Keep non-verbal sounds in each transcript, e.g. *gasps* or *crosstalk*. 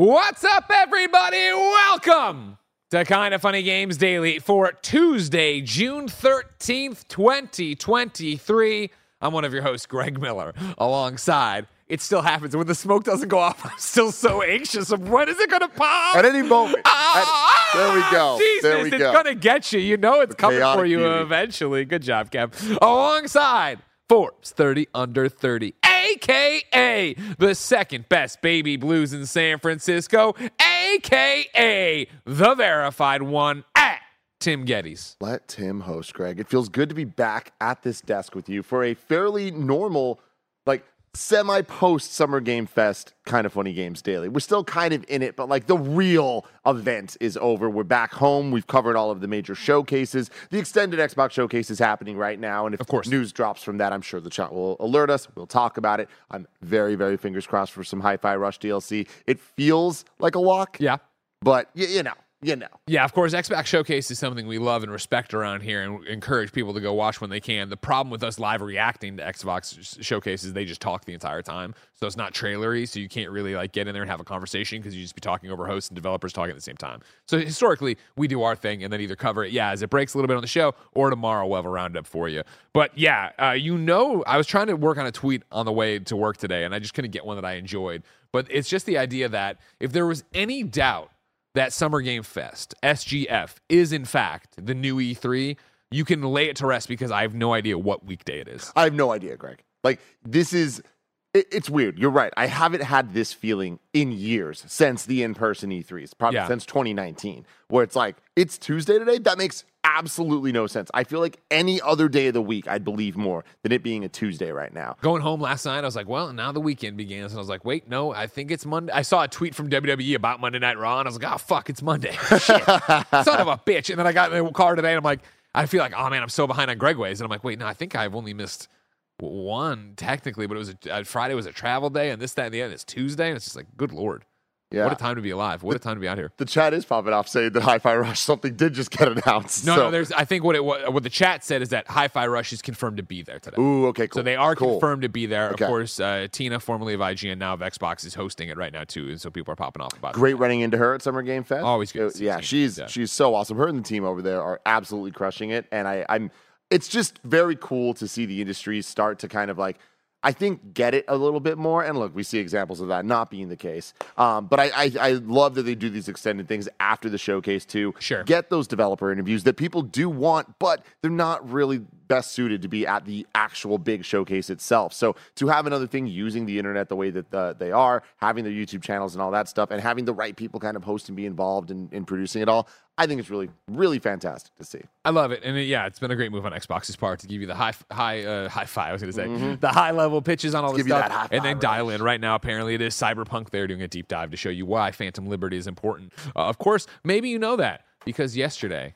What's up, everybody? Welcome to Kinda Funny Games Daily for Tuesday, June 13th, 2023. I'm one of your hosts, Greg Miller, alongside. It still happens. When the smoke doesn't go off, *laughs* I'm still so anxious of when is it going to pop? At any moment. Ah, At- there we go. Jesus, there we it's go. going to get you. You know it's coming for you beauty. eventually. Good job, Kev. Alongside Forbes 30 under 30, aka the second best baby blues in San Francisco, aka the verified one at Tim Gettys. Let Tim host, Greg. It feels good to be back at this desk with you for a fairly normal, like semi post Summer Game Fest kind of funny games daily. We're still kind of in it, but like the real event is over. We're back home. We've covered all of the major showcases. The extended Xbox showcase is happening right now. And if Of course. news drops from that, I'm sure the chat will alert us. We'll talk about it. I'm very, very fingers crossed for some Hi Fi Rush DLC. It feels like a lock, Yeah. but y- you know, you know. Yeah, of course, Xbox Showcase is something we love and respect around here and encourage people to go watch when they can. The problem with us live reacting to Xbox sh- Showcase is they just talk the entire time. So it's not trailery, so you can't really like get in there and have a conversation because you just be talking over hosts and developers talking at the same time. So historically, we do our thing and then either cover it, yeah, as it breaks a little bit on the show, or tomorrow we'll have a roundup for you. But yeah, uh, you know, I was trying to work on a tweet on the way to work today and I just couldn't get one that I enjoyed. But it's just the idea that if there was any doubt that Summer Game Fest, SGF, is in fact the new E3, you can lay it to rest because I have no idea what weekday it is. I have no idea, Greg. Like this is it, it's weird. You're right. I haven't had this feeling in years since the in-person E3s, probably Yeah. since 2019, where it's like it's Tuesday today. That makes absolutely no sense. I feel like any other day of the week, I'd believe more than it being a Tuesday right now. Going home last night, I was like, well, now the weekend begins. And I was like, wait, no, I think it's Monday. I saw a tweet from WWE about Monday Night Raw, and I was like, oh, fuck, it's Monday. *laughs* Shit. Son of a bitch. And then I got in the car today, and I'm like, I feel like, oh, man, I'm so behind on Gregways. And I'm like, wait, no, I think I've only missed one technically, but it was a, uh, Friday was a travel day, and this, that, and the other. It's Tuesday, and it's just like, good Lord. Yeah. What a time to be alive. What a time to be out here. the chat is popping off saying that Hi-Fi Rush something did just get announced. No, so. no. There's. I think what it what, what the chat said is that Hi-Fi Rush is confirmed to be there today. Ooh, okay, cool. So they are cool. confirmed to be there. Okay. Of course, uh, Tina, formerly of IGN, now of Xbox, is hosting it right now too, and so people are popping off about Great running into her at Summer Game Fest. Always good Uh, Yeah, she's she's so awesome. Her and the team over there are absolutely crushing it, and I, I'm. It's just very cool to see the industry start to kind of like. I think get it a little bit more, and look, we see examples of that not being the case. Um, but I, I, I love that they do these extended things after the showcase too. Sure. get those developer interviews that people do want, but they're not really best suited to be at the actual big showcase itself. So to have another thing using the internet the way that uh, they are, having their YouTube channels and all that stuff, and having the right people kind of host and be involved in, in producing it all, I think it's really, really fantastic to see. I love it, and it, yeah, it's been a great move on Xbox's part to give you the high, high, uh, high five. I was going to say the high level pitches on all this Mm-hmm. Stuff, and then dial in right now. Apparently, it is Cyberpunk. They're doing a deep dive to show you why Phantom Liberty is important. Uh, of course, maybe you know that because yesterday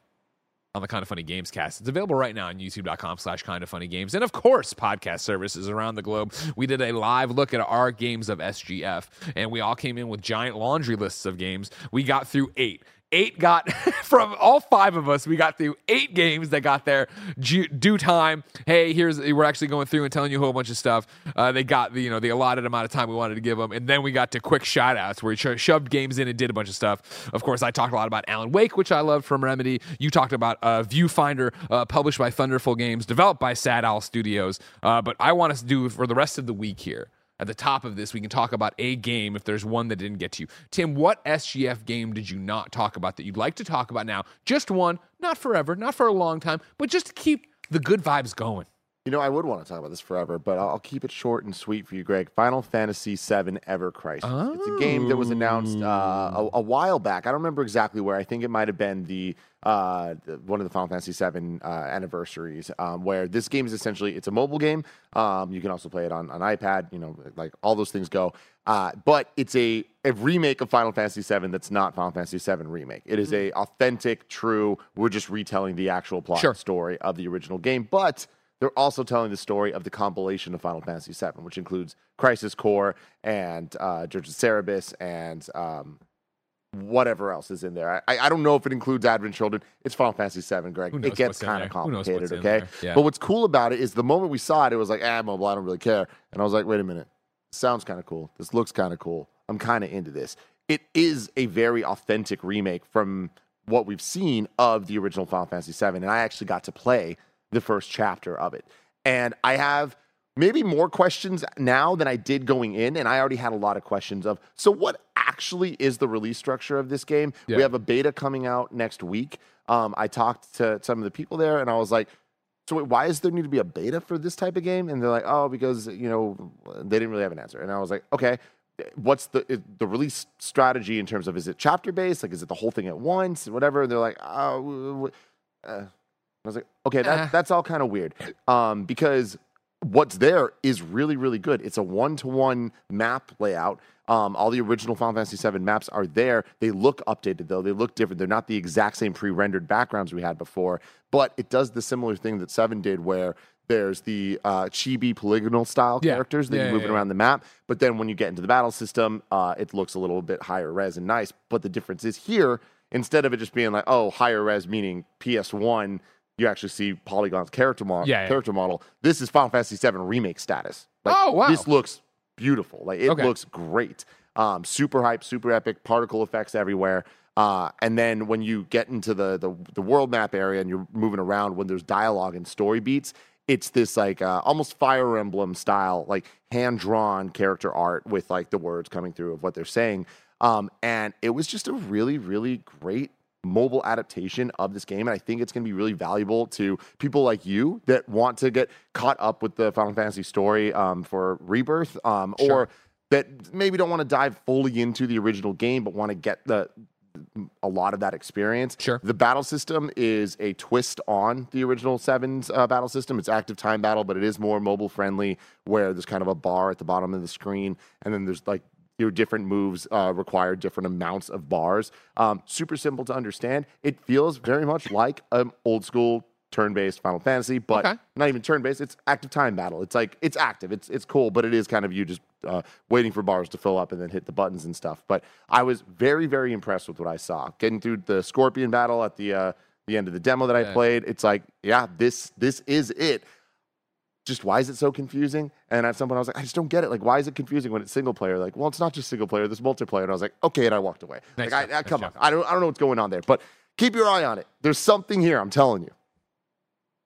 on the Kinda Funny Games cast. It's available right now on youtube.com slash kind of funny games. And of course, podcast services around the globe. We did a live look at our games of SGF, and we all came in with giant laundry lists of games. We got through eight. Eight got *laughs* from all five of us. We got through eight games that got their due, time. Hey, here's we're actually going through and telling you a whole bunch of stuff. Uh, they got the you know the allotted amount of time we wanted to give them, and then we got to quick shoutouts where we sho- shoved games in and did a bunch of stuff. Of course, I talked a lot about Alan Wake, which I love from Remedy. You talked about uh, Viewfinder, uh, published by Thunderful Games, developed by Sad Owl Studios. Uh, but I want us to do for the rest of the week here. At the top of this, we can talk about a game if there's one that didn't get to you. Tim, what SGF game did you not talk about that you'd like to talk about now? Just one, not forever, not for a long time, but just to keep the good vibes going. You know, I would want to talk about this forever, but I'll keep it short and sweet for you, Greg. Final Fantasy VII Ever Crisis. It's a game that was announced uh, a, a while back. I don't remember exactly where. I think it might have been the, uh, the one of the Final Fantasy VII uh, anniversaries, um, where this game is essentially it's a mobile game. Um, you can also play it on on iPad. You know, like all those things go. Uh, but it's a, a remake of Final Fantasy VII that's not Final Fantasy VII remake. It is a authentic, true. We're just retelling the actual plot Sure. story of the original game, but they're also telling the story of the compilation of Final Fantasy VII, which includes Crisis Core and uh, Dirge of Cerberus and um, whatever else is in there. I, I don't know if it includes Advent Children. It's Final Fantasy VII, Greg. It gets kind of there? Who knows complicated, okay? Yeah. But what's cool about it is the moment we saw it, it was like, ah, mobile, I don't really care. And I was like, wait a minute. Sounds kind of cool. This looks kind of cool. I'm kind of into this. It is a very authentic remake from what we've seen of the original Final Fantasy VII. And I actually got to play the first chapter of it. And I have maybe more questions now than I did going in. And I already had a lot of questions of so, what actually is the release structure of this game? Yeah. We have a beta coming out next week. Um, I talked to some of the people there and I was like, so wait, why is there need to be a beta for this type of game? And they're like, oh, because you know they didn't really have an answer. And I was like, okay, what's the the release strategy in terms of is it chapter based? Like, is it the whole thing at once? Whatever. And they're like, oh, uh. I was like, okay, that, Eh. that's all kind of weird, um, because what's there is really really good. It's a one to one map layout. Um, all the original Final Fantasy VII maps are there. They look updated though. They look different. They're not the exact same pre-rendered backgrounds we had before, but it does the similar thing that Seven did, where there's the uh, chibi polygonal style Yeah. characters that Yeah, you're moving yeah. around the map. But then when you get into the battle system, uh, it looks a little bit higher res and nice. But the difference is here, instead of it just being like, oh, higher res meaning PS1, you actually see Polygon's character model. Yeah, yeah. character model. This is Final Fantasy VII remake status. Like, Oh, wow. This looks beautiful. Like it Okay. looks great. Um, super hype, super epic, particle effects everywhere. Uh, and then when you get into the, the the world map area and you're moving around, when there's dialogue and story beats, it's this like uh, almost Fire Emblem style, like hand drawn character art with like the words coming through of what they're saying. Um, and it was just a really, really great mobile adaptation of this game. And I think it's going to be really valuable to people like you that want to get caught up with the Final Fantasy story um, for Rebirth um, Sure. or that maybe don't want to dive fully into the original game, but want to get the a lot of that experience. Sure. The battle system is a twist on the original Sevens uh, battle system. It's active time battle, but it is more mobile friendly, where there's kind of a bar at the bottom of the screen, and then there's like your different moves uh, require different amounts of bars. Um, super simple to understand. It feels very much like an old school turn-based Final Fantasy, but Okay. not even turn-based. It's active time battle. It's like it's active. It's it's cool, but it is kind of you just uh, waiting for bars to fill up and then hit the buttons and stuff. But I was very very impressed with what I saw. Getting through the Scorpion battle at the uh, the end of the demo that I Yeah. played, it's like yeah, this this is it. Just why is it so confusing? And at some point I was like, I just don't get it. Like, why is it confusing when it's single player? Like, well, it's not just single player. There's multiplayer. And I was like, okay, and I walked away. Nice like, I, job, I, nice come on, job. I don't I don't know what's going on there, but keep your eye on it. There's something here. I'm telling you.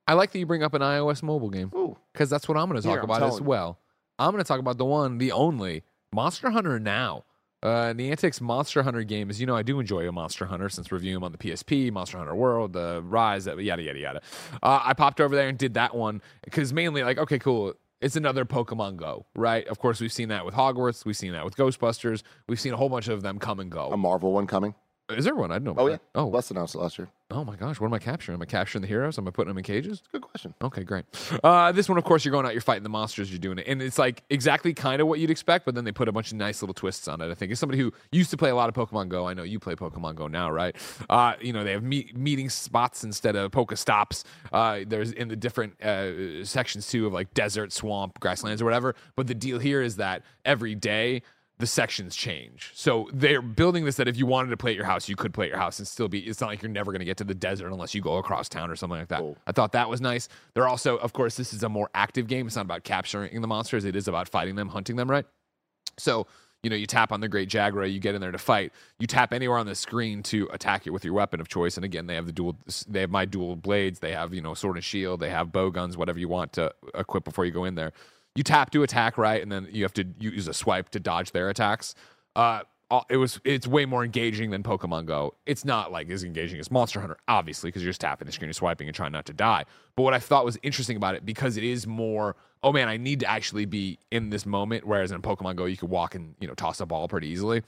I like that you bring up an iOS mobile game Ooh. because that's what I'm going to talk Here, about as telling you. well. I'm going to talk about the one, the only Monster Hunter Now. Uh, Niantic's Monster Hunter game is, you know, I do enjoy a Monster Hunter since reviewing them on the PSP, Monster Hunter World, the Rise, yada yada yada. Uh, I popped over there and did that one because mainly like, okay, cool. It's another Pokemon Go, right? Of course, we've seen that with Hogwarts, we've seen that with Ghostbusters, we've seen a whole bunch of them come and go. A Marvel one coming. Is there one? I didn't know. Oh yeah. that. Oh, Wes announced last year. oh my gosh, what am I capturing? Am I capturing the heroes? Am I putting them in cages? Good question. Okay, great. Uh, this one, of course, you're going out, you're fighting the monsters, you're doing it, and it's like exactly kind of what you'd expect, but then they put a bunch of nice little twists on it. I think as somebody who used to play a lot of Pokemon Go, I know you play Pokemon Go now, right? Uh, you know they have meet, meeting spots instead of Pokestops. Uh, there's in the different uh, sections too of like desert, swamp, grasslands, or whatever. But the deal here is that every day the sections change. So they're building this that if you wanted to play at your house, you could play at your house and still be. It's not like you're never going to get to the desert unless you go across town or something like that. Cool. I thought that was nice. They're also, of course, this is a more active game. It's not about capturing the monsters. It is about fighting them, hunting them, right? So, you know, you tap on the Great Jagras, you get in there to fight. You tap anywhere on the screen to attack it with your weapon of choice. And again, they have the dual, they have my dual blades. They have, you know, sword and shield. They have bow guns, whatever you want to equip before you go in there. You tap to attack, right? And then you have to use a swipe to dodge their attacks. Uh, it was it's way more engaging than Pokemon Go. It's not like as engaging as Monster Hunter, obviously, because you're just tapping the screen and swiping and trying not to die. But what I thought was interesting about it because it is more, oh man, I need to actually be in this moment. Whereas in Pokemon Go, you could walk and you know toss a ball pretty easily.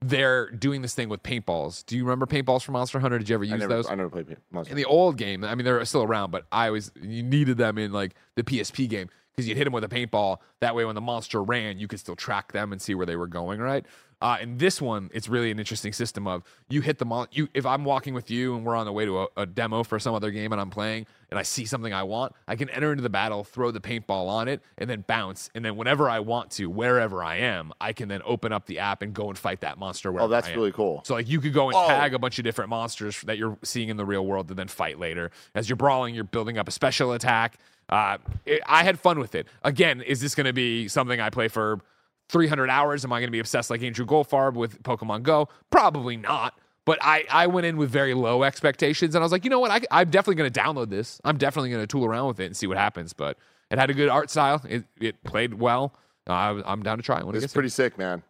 They're doing this thing with paintballs. Do you remember paintballs from Monster Hunter? Did you ever use I never, those? I never played Monster. in the old game, I mean, they're still around, but I always you needed them in like the PSP game because you'd hit them with a paintball. That way, when the monster ran, you could still track them and see where they were going. Right. Uh, in this one, it's really an interesting system of you hit the mon- you if I'm walking with you and we're on the way to a, a demo for some other game and I'm playing and I see something I want, I can enter into the battle, throw the paintball on it, and then bounce. And then whenever I want to, wherever I am, I can then open up the app and go and fight that monster. oh, that's I am. really cool. So like you could go and Oh. tag a bunch of different monsters that you're seeing in the real world to then fight later. As you're brawling, you're building up a special attack. Uh, it, I had fun with it. Again, is this going to be something I play for 300 hours? Am I going to be obsessed like Andrew Goldfarb with Pokemon Go? Probably not. But I, I went in with very low expectations, and I was like, you know what? I, I'm definitely going to download this. I'm definitely going to tool around with it and see what happens. But it had a good art style. It, it played well. Uh, I, I'm down to try it it It's pretty sick, man.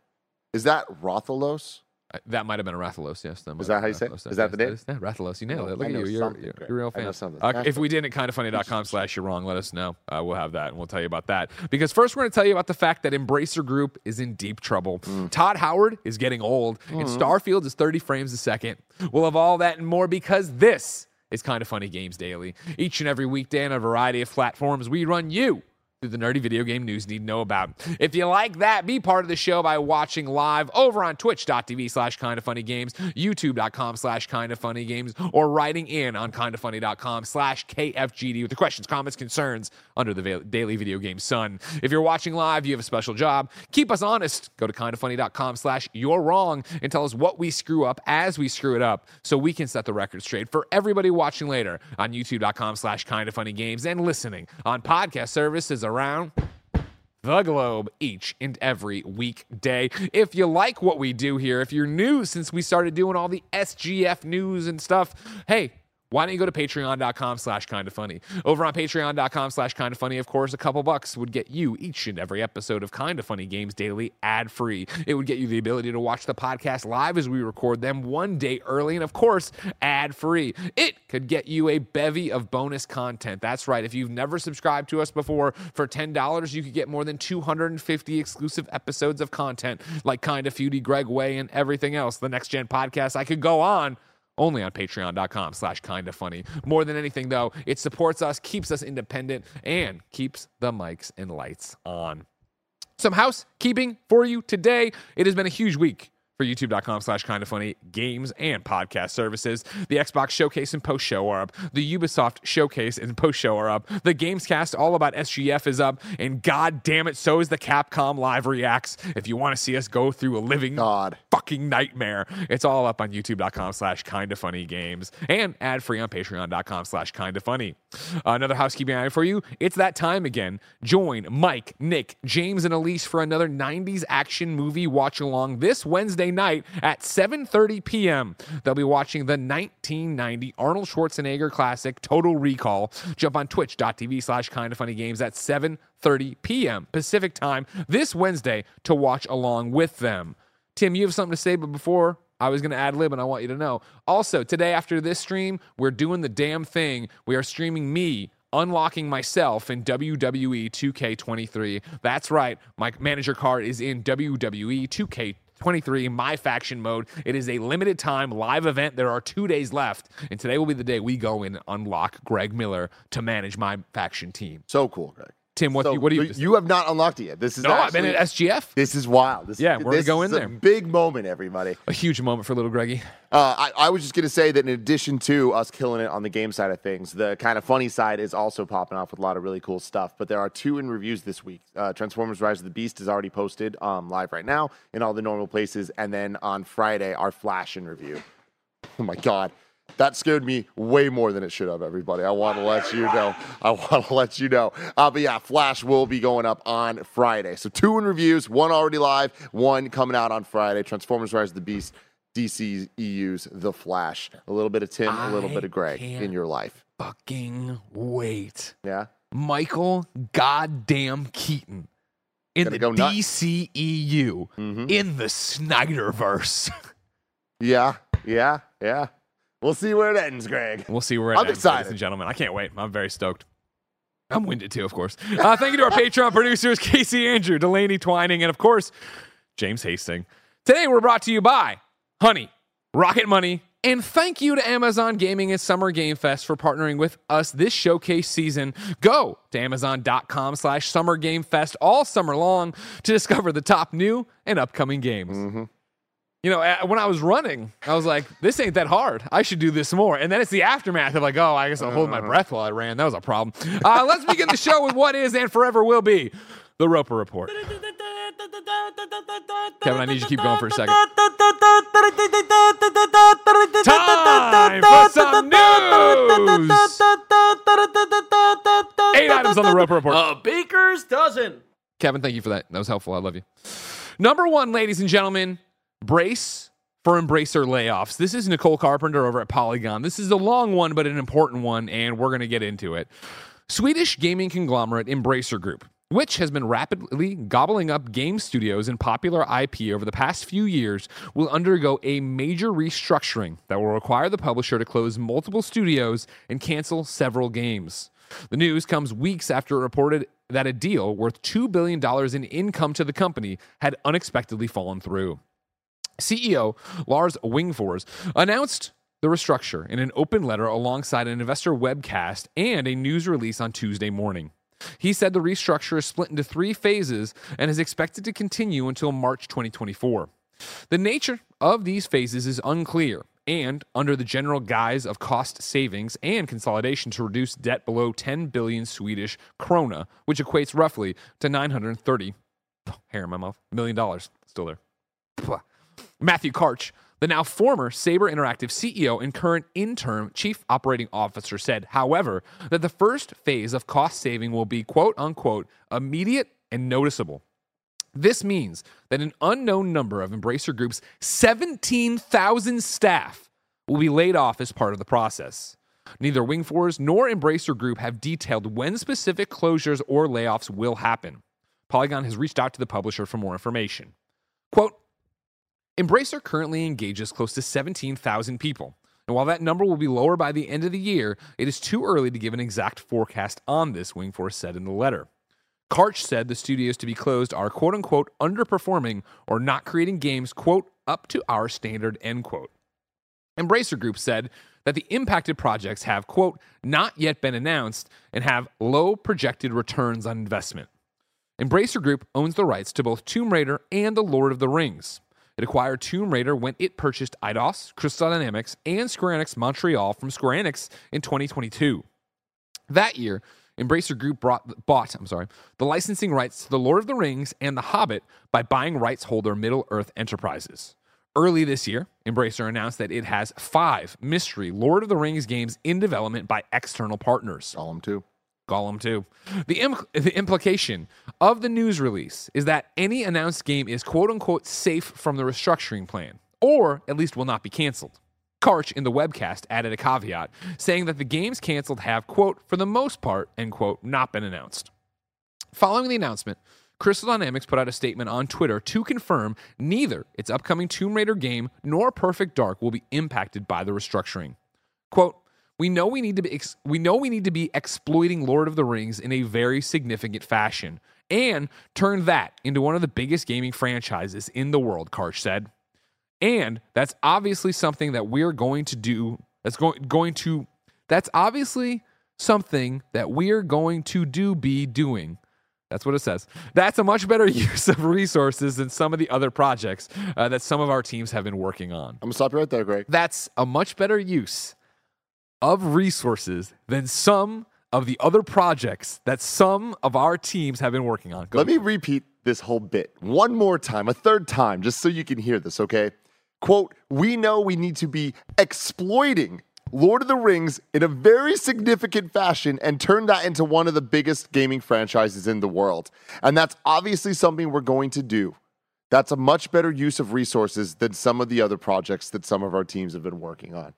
Is that Rothalos? That might have been a Rathalos, yes. might Is that how you say it? Is that the name? Yeah, Rathalos. You nailed know- it. Look at you. You're, you're, you're a real fan. something. Uh, if we did at kindafunny.com slash you're wrong, let us know. Uh, we'll have that and we'll tell you about that. Because first, we're going to tell you about the fact that Embracer Group is in deep trouble. Mm. Todd Howard is getting old, and Mm-hmm. Starfield is 30 frames a second. We'll have all that and more because this is Kinda Funny Games Daily. Each and every weekday on a variety of platforms, we run you the nerdy video game news need to know about. If you like that, be part of the show by watching live over on twitch.tv slash kind of funny games, youtube.com slash kind of funny games, or writing in on kindafunny.com slash KFGD with the questions, comments, concerns under the daily video game sun. If you're watching live, you have a special job. Keep us honest. Go to kindafunny.com slash you're wrong and tell us what we screw up as we screw it up so we can set the record straight for everybody watching later on youtube.com slash kind of funny games and listening on podcast services around the globe each and every weekday. If you like what we do here, if you're new since we started doing all the SGF news and stuff, hey, why don't you go to patreon.com slash kind of funny? Over on patreon.com slash kind of funny, of course, a couple bucks would get you each and every episode of Kinda Funny Games Daily ad free. It would get you the ability to watch the podcast live as we record them one day early, and of course, ad free. It could get you a bevy of bonus content. That's right. If you've never subscribed to us before, for $10, you could get more than 250 exclusive episodes of content like Kind of Feudy, Greg Way, and everything else. The Next Gen podcast, I could go on only on patreon.com slash kind of funny. More than anything though it supports us keeps us independent and keeps the mics and lights on. Some housekeeping for you today. It has been a huge week for youtube.com slash kind of funny games and podcast services the xbox showcase and post show are up the ubisoft showcase and post show are up the gamescast all about sgf is up and god damn it so is the capcom live reacts if you want to see us go through a living God. fucking nightmare. It's all up on youtube.com slash kind of funny games and ad free on patreon.com slash kind of funny. Another housekeeping item for you. It's that time again. Join Mike, Nick, James, and Elyse for another 90s action movie watch along this Wednesday Night at 7:30 p.m. They'll be watching the 1990 Arnold Schwarzenegger classic Total Recall. Jump on twitch.tv slash kind of funny games at 7:30 p.m. Pacific time this Wednesday to watch along with them. Tim, you have something to say, but before I was going to ad lib and I want you to know. Also, today after this stream, we're doing the damn thing. We are streaming me unlocking myself in WWE 2K23. That's right. My manager card is in WWE 2K 23 My Faction Mode. It is a limited time live event. There are two days left, and today will be the day we go and unlock Greg Miller to manage my faction team. So cool, Greg. Tim, what, So, do you, what do you? you have not unlocked it yet. This is no, I've been at SGF. This is wild. This, Yeah, we're gonna this go is in a there. Big moment, everybody. A huge moment for little Greggy. Uh, I, I was just going to say that in addition to us killing it on the game side of things, the kind of funny side is also popping off with a lot of really cool stuff. But there are two in reviews this week. Uh, Transformers Rise of the Beast is already posted um, live right now in all the normal places. And then on Friday, our Flash in review. Oh my God. That scared me way more than it should have, everybody. I want to let you know. I *laughs* want to let you know. Uh, but yeah, Flash will be going up on Friday. So two in reviews, one already live, one coming out on Friday. Transformers Rise of the Beast, DC EU's The Flash. A little bit of Tim, a little I bit of Greg can't- in your life. Fucking wait. Yeah? Michael goddamn Keaton in the go. DCEU, Mhm. in the Snyderverse. *laughs* Yeah, yeah, yeah. We'll see where it ends, Greg. We'll see where it I'm ends, excited. ladies and gentlemen. I can't wait. I'm very stoked. I'm winded too, of course. Uh, thank you to our Patreon producers, Kasey Andrew, Delaney Twining, and of course, James Hastings. Today, we're brought to you by Honey, Rocket Money, and thank you to Amazon Gaming and Summer Game Fest for partnering with us this showcase season. Go to amazon.com slash summer game fest all summer long to discover the top new and upcoming games. You know, uh, when I was running, I was like, this ain't that hard. I should do this more. And then it's the aftermath of like, oh, I guess I'll hold my breath while I ran. That was a problem. Uh, let's begin the show with what is and forever will be the Roper Report. Kevin, I need you to keep going for a second. Time for some news. Eight items on the Roper Report. A baker's dozen. Kevin, thank you for that. That was helpful. I love you. Number one, ladies and gentlemen, brace for Embracer layoffs. This is Nicole Carpenter over at Polygon. This is a long one, but an important one, and we're going to get into it. Swedish gaming conglomerate Embracer Group, which has been rapidly gobbling up game studios and popular IP over the past few years, will undergo a major restructuring that will require the publisher to close multiple studios and cancel several games. The news comes weeks after it reported that a deal worth $2 billion in income to the company had unexpectedly fallen through. CEO Lars Wingefors announced the restructure in an open letter alongside an investor webcast and a news release on Tuesday morning. He said the restructure is split into three phases and is expected to continue until March 2024. The nature of these phases is unclear, and under the general guise of cost savings and consolidation to reduce debt below 10 billion Swedish krona, which equates roughly to 930 hair in my mouth million dollars. Still there. Matthew Karch, the now former Saber Interactive CEO and current interim chief operating officer, said, however, that the first phase of cost saving will be quote unquote immediate and noticeable. This means that an unknown number of Embracer Group's 17,000 staff will be laid off as part of the process. Neither Wingefors nor Embracer Group have detailed when specific closures or layoffs will happen. Polygon has reached out to the publisher for more information. Quote, Embracer currently engages close to 17,000 people. And while that number will be lower by the end of the year, it is too early to give an exact forecast on this, Wingefors said in the letter. Karch said the studios to be closed are quote unquote underperforming or not creating games quote up to our standard end quote. Embracer Group said that the impacted projects have quote not yet been announced and have low projected returns on investment. Embracer Group owns the rights to both Tomb Raider and The Lord of the Rings. It acquired Tomb Raider when it purchased Eidos, Crystal Dynamics, and Square Enix Montreal from Square Enix in 2022. That year, Embracer Group brought, bought I'm sorry, the licensing rights to The Lord of the Rings and The Hobbit by buying rights holder Middle Earth Enterprises. Early this year, Embracer announced that it has five mystery Lord of the Rings games in development by external partners. Gollum too. Gollum too. The, im- the implication of the news release is that any announced game is quote unquote safe from the restructuring plan, or at least will not be canceled. Karch in the webcast added a caveat saying that the games canceled have, quote, for the most part, end quote, not been announced. Following the announcement, Crystal Dynamics put out a statement on Twitter to confirm neither its upcoming Tomb Raider game nor Perfect Dark will be impacted by the restructuring. Quote, we know we need to be ex- we know we need to be exploiting Lord of the Rings in a very significant fashion and turn that into one of the biggest gaming franchises in the world, Karch said. And that's obviously something that we're going to do. That's going going to that's obviously something that we're going to do be doing. That's what it says. That's a much better *laughs* use of resources than some of the other projects uh, that some of our teams have been working on. I'm gonna stop you right there, Greg. That's a much better use of resources than some of the other projects that some of our teams have been working on. Go. Let me repeat this whole bit one more time, a third time, just so you can hear this, okay? Quote, we know we need to be exploiting Lord of the Rings in a very significant fashion and turn that into one of the biggest gaming franchises in the world. And that's obviously something we're going to do. That's a much better use of resources than some of the other projects that some of our teams have been working on.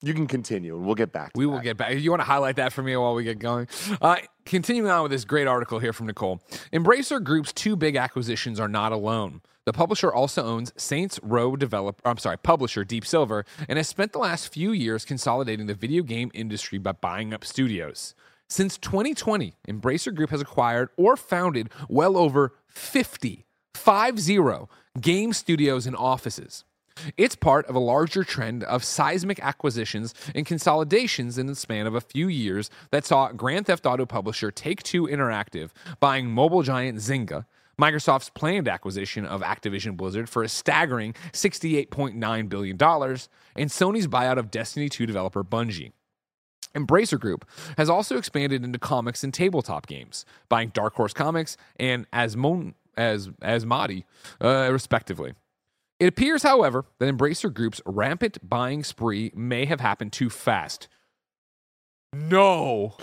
You can continue, and we'll get back. to We will get back. You want to highlight that for me while we get going? Uh, continuing on with this great article here from Nicole. Embracer Group's two big acquisitions are not alone. The publisher also owns Saints Row developer, I'm sorry, publisher Deep Silver, and has spent the last few years consolidating the video game industry by buying up studios. Since 2020, Embracer Group has acquired or founded well over 50, 50 game studios and offices. It's part of a larger trend of seismic acquisitions and consolidations in the span of a few years that saw Grand Theft Auto publisher Take Two Interactive buying mobile giant Zynga, Microsoft's planned acquisition of Activision Blizzard for a staggering $68.9 billion, and Sony's buyout of Destiny 2 developer Bungie. Embracer Group has also expanded into comics and tabletop games, buying Dark Horse Comics and Asmon, as Asmodee, uh, respectively. It appears, however, that Embracer Group's rampant buying spree may have happened too fast. No.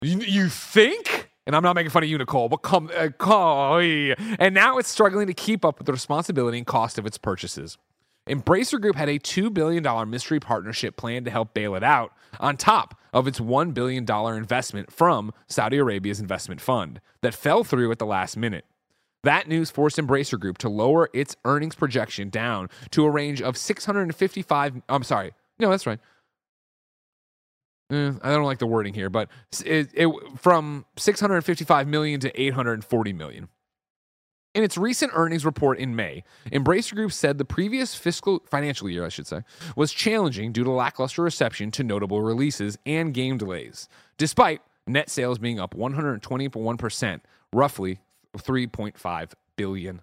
You, you think? And I'm not making fun of you, Nicole, but come, uh, come. And now it's struggling to keep up with the responsibility and cost of its purchases. Embracer Group had a $2 billion mystery partnership plan to help bail it out, on top of its $1 billion investment from Saudi Arabia's investment fund that fell through at the last minute. That news forced Embracer Group to lower its earnings projection down to a range of 655. I'm sorry. No, that's right. Eh, I don't like the wording here, but it, it from 655 million to 840 million. In its recent earnings report in May, Embracer Group said the previous fiscal financial year, I should say, was challenging due to lackluster reception to notable releases and game delays, despite net sales being up 121%, roughly $3.5 billion.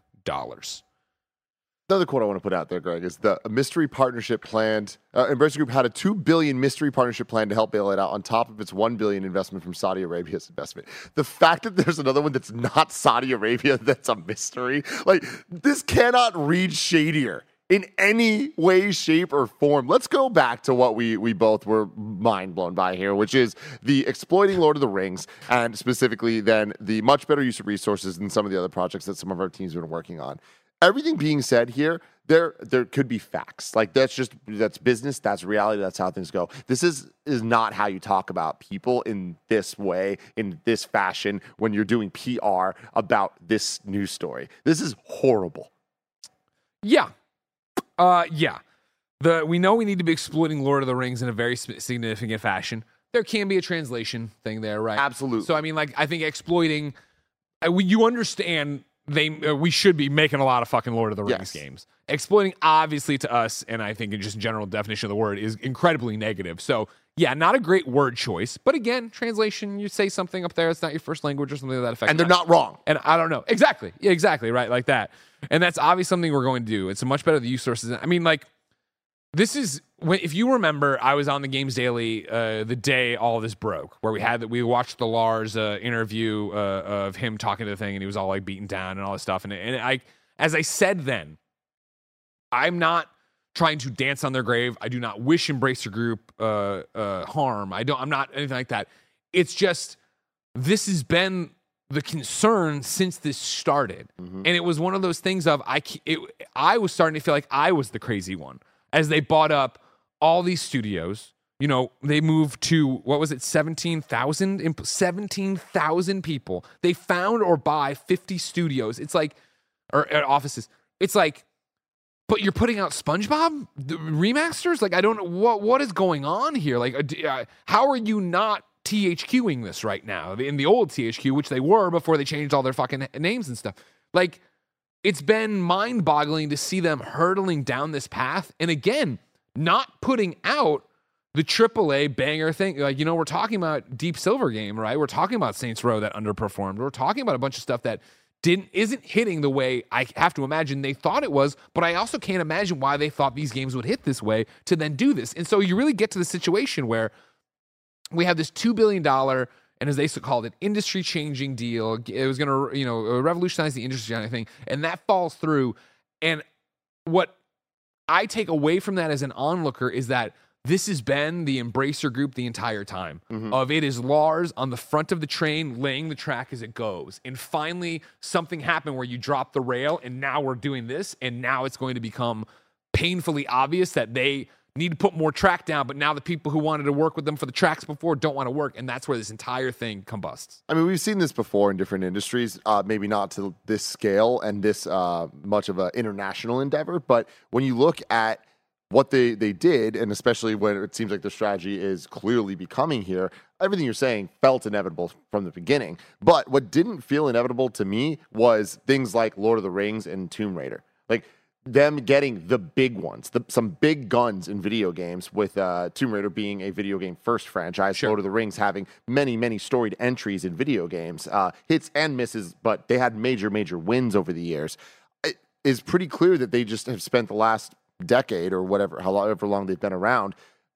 Another quote I want to put out there, Greg, is the mystery partnership planned. Uh, Embracer Group had a two billion mystery partnership plan to help bail it out, on top of its one billion investment from Saudi Arabia's investment. The fact that there's another one that's not Saudi Arabia *laughs* that's a mystery, like this cannot read shadier in any way, shape, or form. Let's go back to what we we both were mind blown by here, which is the exploiting Lord of the Rings, and specifically then the much better use of resources than some of the other projects that some of our teams have been working on. Everything being said here there there could be facts. Like that's just that's business that's reality that's how things go. This is is not how you talk about people in this way in this fashion when you're doing pr about this news story. This is horrible. Yeah. Uh, yeah. The we know we need to be exploiting Lord of the Rings in a very significant fashion. There can be a translation thing there, right? Absolutely. So I mean, like, I think exploiting. Uh, we, you understand they uh, we should be making a lot of fucking Lord of the Rings Yes. games. Exploiting, obviously, to us, and I think in just general definition of the word, is incredibly negative. So yeah, not a great word choice. But again, translation, you say something up there, it's not your first language or something to that effect. and they're not wrong And I don't know. Exactly. Yeah, exactly. Right. Like that. And that's obviously something we're going to do. It's a much better the use sources. I mean, like, this is when, if you remember, I was on the Games Daily uh, the day all this broke, where we had that we watched the Lars uh, interview uh, of him talking to the thing, and he was all like beaten down and all this stuff. And, and I, as I said then, I'm not trying to dance on their grave. I do not wish Embracer Group uh, uh, harm. I don't. I'm not anything like that. It's just this has been the concern since this started, and it was one of those things of I. It, I was starting to feel like I was the crazy one as they bought up all these studios. You know, they moved to what was it, seventeen thousand, seventeen thousand people. They found or buy fifty studios. It's like, or, or offices. It's like but you're putting out SpongeBob remasters. Like I don't know what what is going on here. Like uh, uh, how are you not THQing this right now in the old THQ, which they were before they changed all their fucking names and stuff. Like it's been mind boggling to see them hurtling down this path, and again, not putting out the AAA banger thing. Like you know, we're talking about Deep Silver game, right? We're talking about Saints Row that underperformed. We're talking about a bunch of stuff that didn't isn't hitting the way I have to imagine they thought it was, but I also can't imagine why they thought these games would hit this way to then do this. And so you really get to the situation where we have this two billion dollar and as they called it, industry changing deal. It was going to you know revolutionize the industry and everything, and that falls through. And what I take away from that as an onlooker is that this has been the Embracer group the entire time. Of it is Lars on the front of the train laying the track as it goes. And finally something happened where you drop the rail and now we're doing this and now it's going to become painfully obvious that they need to put more track down, but now the people who wanted to work with them for the tracks before don't want to work, and that's where this entire thing combusts. I mean, we've seen this before in different industries, uh, maybe not to this scale and this uh, much of an international endeavor, but when you look at what they, they did, and especially when it seems like the strategy is clearly becoming here, everything you're saying felt inevitable from the beginning. But what didn't feel inevitable to me was things like Lord of the Rings and Tomb Raider. Like them getting the big ones, the, some big guns in video games, with uh, Tomb Raider being a video game first franchise, Sure. Lord of the Rings having many, many storied entries in video games, uh, hits and misses, but they had major, major wins over the years. It is pretty clear that they just have spent the last decade or whatever, however long they've been around,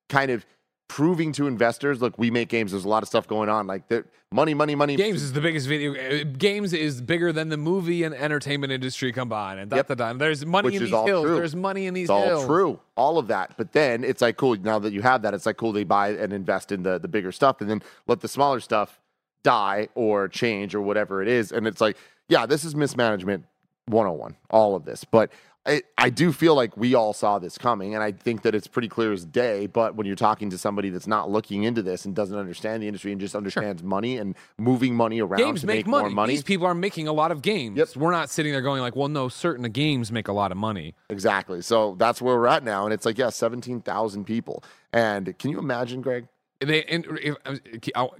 kind of proving to investors, look, we make games. There's a lot of stuff going on. Like the money, money, money. Games is the biggest video. uh, Games is bigger than the movie and entertainment industry combined. And Yep. da, da, da. there's money Which in these hills. true. There's money in these It's all hills. true, all of that. But then it's like cool. Now that you have that, it's like cool. They buy and invest in the the bigger stuff, and then let the smaller stuff die or change or whatever it is. And it's like, yeah, this is mismanagement 101, all of this. But I, I do feel like we all saw this coming, and I think that it's pretty clear as day. But when you're talking to somebody that's not looking into this and doesn't understand the industry and just understands money and moving money around Games to make, make, money. more money, These people are making a lot of games. Yep. We're not sitting there going like, well, no, certain games make a lot of money. Exactly. So that's where we're at now. And it's like, yeah, 17,000 people. And can you imagine, Greg? They and if,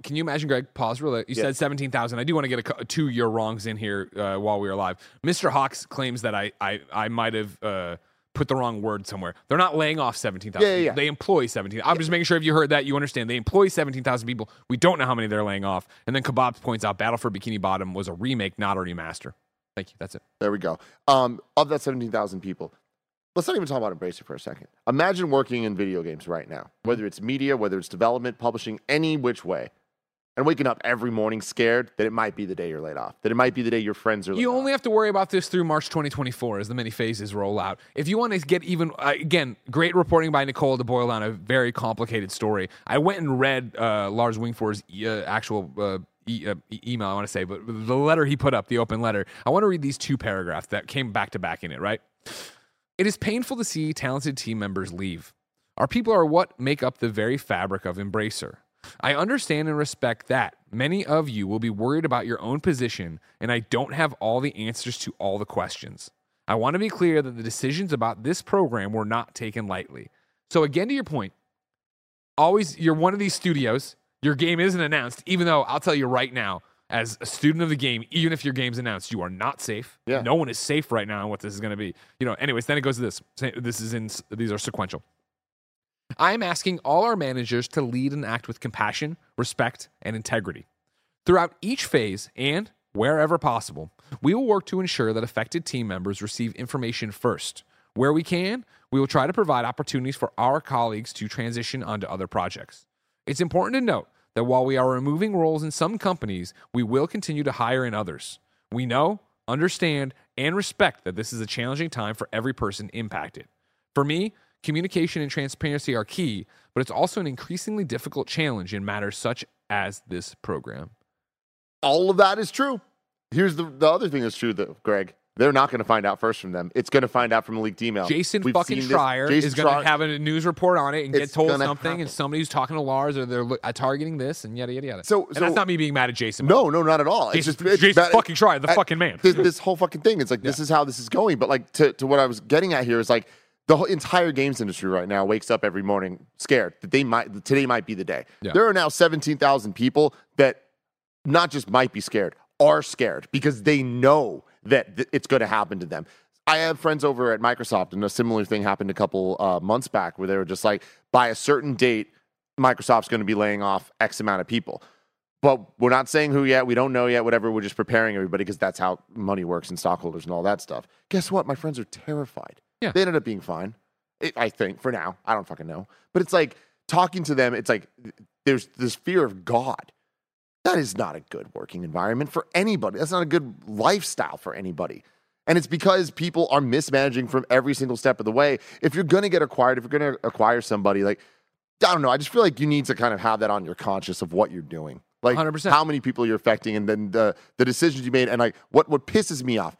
can you imagine, Greg? Pause real. You Yeah. said seventeen thousand. I do want to get a, two year wrongs in here uh, while we are live. Mister Hawks claims that I I, I might have uh, put the wrong word somewhere. They're not laying off seventeen thousand. Yeah, yeah, yeah. They employ seventeen. I'm just making sure if you heard that, you understand. They employ seventeen thousand people. We don't know how many they're laying off. And then Kebab points out, Battle for Bikini Bottom was a remake, not a remaster. Thank you. That's it. There we go. Um, of that 17,000 people, let's not even talk about Embracer for a second. Imagine working in video games right now, whether it's media, whether it's development, publishing, any which way, and waking up every morning scared that it might be the day you're laid off, that it might be the day your friends are laid You off. only have to worry about this through March 2024 as the many phases roll out. If you want to get even, uh, again, great reporting by Nicole to boil down a very complicated story. I went and read uh, Lars Wingefors's e- uh, actual uh, e- uh, email, I want to say, but the letter he put up, the open letter. I want to read these two paragraphs that came back to back in it, right? It is painful to see talented team members leave. Our people are what make up the very fabric of Embracer. I understand and respect that many of you will be worried about your own position, and I don't have all the answers to all the questions. I want to be clear that the decisions about this program were not taken lightly. So, again, to your point, always you're one of these studios, your game isn't announced, even though I'll tell you right now, as a student of the game, even if your game's announced, you are not safe. Yeah. No one is safe right now on what this is going to be. You know, anyways, then it goes to this. This is in, these are sequential. I am asking all our managers to lead and act with compassion, respect, and integrity. Throughout each phase and wherever possible, we will work to ensure that affected team members receive information first. Where we can, we will try to provide opportunities for our colleagues to transition onto other projects. It's important to note that while we are removing roles in some companies, we will continue to hire in others. We know, understand, and respect that this is a challenging time for every person impacted. For me, communication and transparency are key, but it's also an increasingly difficult challenge in matters such as this program. all of that is true. Here's the, the other thing that's true, though, Greg. They're not going to find out first from them. It's going to find out from a leaked email. Jason We've fucking Schreier Jason is going to have a news report on it and get It's told gonna something, happen. and somebody's talking to Lars or they're lo- uh, targeting this and yada yada yada. So- and so- that's not me being mad at Jason. No, no, not at all. It's Jason- just it's Jason fucking Schreier, the fucking man. This, this whole fucking thing. It's like this is how this is going. But like to, to what I was getting at here is like the whole entire games industry right now wakes up every morning scared that they might today might be the day. Yeah. There are now seventeen thousand people that not just might be scared, are scared because they know that th- it's going to happen to them. I have friends over at Microsoft, and a similar thing happened a couple uh, months back where they were just like, by a certain date, Microsoft's going to be laying off X amount of people. But we're not saying who yet. We don't know yet. Whatever. We're just preparing everybody because that's how money works and stockholders and all that stuff. Guess what? My friends are terrified. Yeah. They ended up being fine. It, I think for now. I don't fucking know. But it's like talking to them. It's like there's this fear of God. That is not a good working environment for anybody. That's not a good lifestyle for anybody. And it's because people are mismanaging from every single step of the way. If you're going to get acquired, if you're going to acquire somebody, like, I don't know, I just feel like you need to kind of have that on your conscious of what you're doing. Like 100%. how many people you're affecting and then the, the decisions you made. And like what, what pisses me off.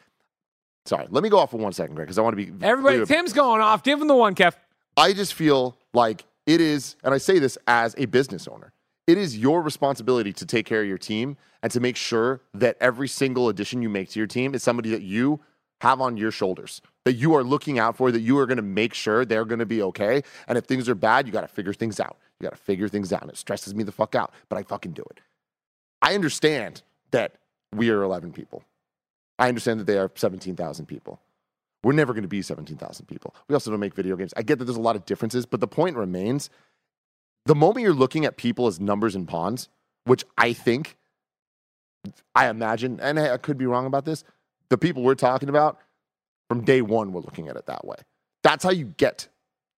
Sorry, let me go off for one second, Greg, because I want to be Everybody, clear. Tim's going off. Give him the one, Kev. I just feel like it is, and I say this as a business owner, it is your responsibility to take care of your team and to make sure that every single addition you make to your team is somebody that you have on your shoulders, that you are looking out for, that you are going to make sure they're going to be okay. And if things are bad, you got to figure things out. You got to figure things out. And it stresses me the fuck out, but I fucking do it. I understand that we are 11 people. I understand that they are 17,000 people. We're never going to be 17,000 people. We also don't make video games. I get that there's a lot of differences, but the point remains the moment you're looking at people as numbers and pawns, which I think, I imagine, and I could be wrong about this, the people we're talking about from day one were looking at it that way. That's how you get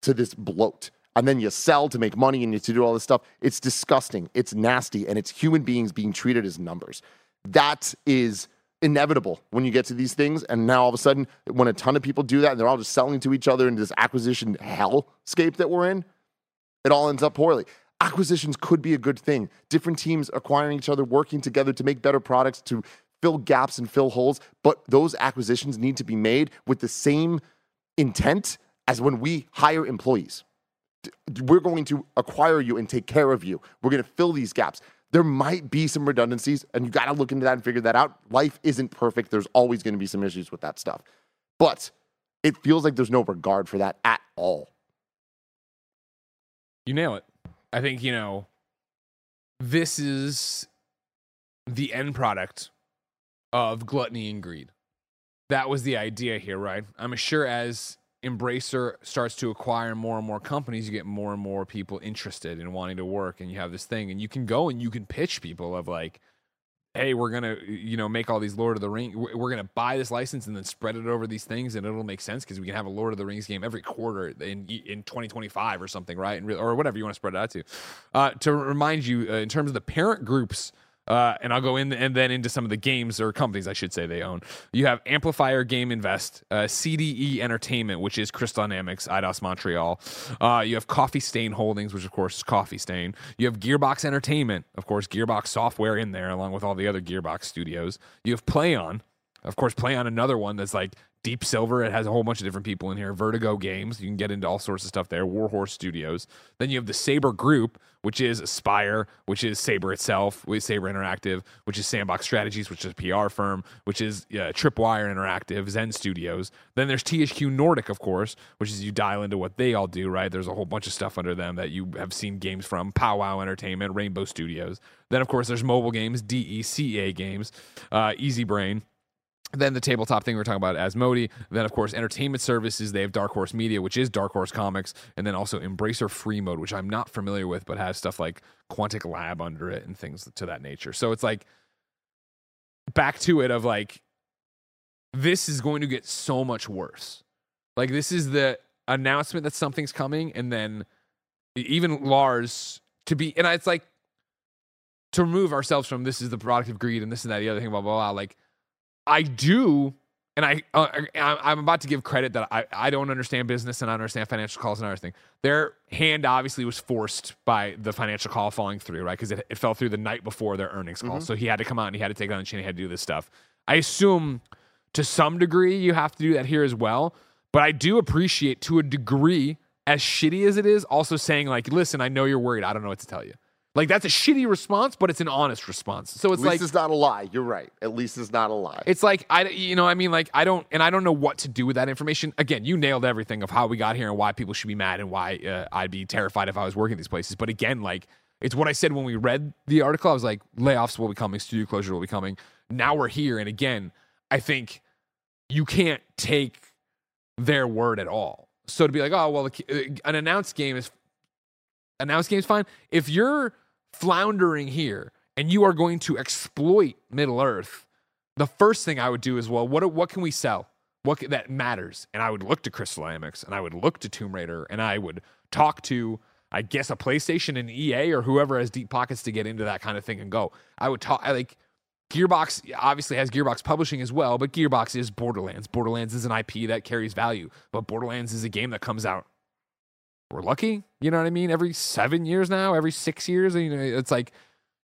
to this bloat. And then you sell to make money and you to do all this stuff. It's disgusting. It's nasty. And it's human beings being treated as numbers. That is inevitable when you get to these things. And now all of a sudden, when a ton of people do that and they're all just selling to each other in this acquisition hellscape that we're in, it all ends up poorly. Acquisitions could be a good thing. Different teams acquiring each other, working together to make better products, to fill gaps and fill holes. But those acquisitions need to be made with the same intent as when we hire employees. We're going to acquire you and take care of you. We're going to fill these gaps. There might be some redundancies, and you got to look into that and figure that out. Life isn't perfect. There's always going to be some issues with that stuff. But it feels like there's no regard for that at all. You nail it. I think, you know, this is the end product of gluttony and greed. That was the idea here, right? I'm sure as Embracer starts to acquire more and more companies, you get more and more people interested in wanting to work, and you have this thing, and you can go and you can pitch people of like, hey, we're gonna, you know, make all these Lord of the Rings. We're gonna buy this license and then spread it over these things, and it'll make sense because we can have a Lord of the Rings game every quarter in in 2025 or something, right? And or whatever you want to spread it out to. Uh, to remind you, uh, in terms of the parent groups uh, and I'll go in and then into some of the games or companies I should say they own. You have Amplifier Game Invest, uh, CDE Entertainment, which is Crystal Dynamics, Eidos Montreal. Uh, you have Coffee Stain Holdings, which of course is Coffee Stain. You have Gearbox Entertainment, of course, Gearbox Software in there, along with all the other Gearbox studios. You have Plaion, of course, Plaion another one that's like Deep Silver, it has a whole bunch of different people in here. Vertigo Games, you can get into all sorts of stuff there. Warhorse Studios. Then you have the Saber Group, which is Aspyr, which is Saber itself, with Saber Interactive, which is Sandbox Strategies, which is a PR firm, which is uh, Tripwire Interactive, Zen Studios. Then there's THQ Nordic, of course, which is you dial into what they all do, right? There's a whole bunch of stuff under them that you have seen games from Powwow Entertainment, Rainbow Studios. Then, of course, there's mobile games, DECA Games, uh, Easybrain then the tabletop thing we are talking about Asmodee. Then, of course, entertainment services. They have Dark Horse Media, which is Dark Horse Comics, and then also Embracer Freemode, which I'm not familiar with, but has stuff like Quantic Lab under it and things to that nature. So it's like back to it of like this is going to get so much worse. Like this is the announcement that something's coming, and then even Lars to be, and it's like to remove ourselves from this is the product of greed and this and that the other thing, blah blah blah. Like I do, and I, uh, I am about to give credit that I, I don't understand business and I understand financial calls and everything. Their hand obviously was forced by the financial call falling through, right? Because it, it fell through the night before their earnings call, mm-hmm. so he had to come out and he had to take on the chin. He had to do this stuff. I assume to some degree you have to do that here as well, but I do appreciate to a degree, as shitty as it is, also saying like, listen, I know you're worried. I don't know what to tell you. Like that's a shitty response, but it's an honest response. So it's At least like it's not a lie. You're right. At least it's not a lie. It's like I, you know, I mean, like I don't, and I don't know what to do with that information. Again, you nailed everything of how we got here and why people should be mad and why uh, I'd be terrified if I was working these places. But again, like it's what I said when we read the article. I was like, layoffs will be coming, studio closure will be coming. Now we're here, and again, I think you can't take their word at all. So to be like, oh well, an announced game is announced game is fine. If you're floundering here and you are going to exploit Middle Earth, the first thing I would do is, well, what, what can we sell? What that matters? And I would look to Crystal Dynamics and I would look to Tomb Raider and I would talk to, I guess, a PlayStation and EA or whoever has deep pockets to get into that kind of thing and go. I would talk, I like, Gearbox obviously has Gearbox Publishing as well, but Gearbox is Borderlands. Borderlands is an IP that carries value, but Borderlands is a game that comes out we're lucky. You know what I mean? Every seven years now, every six years, you know, it's like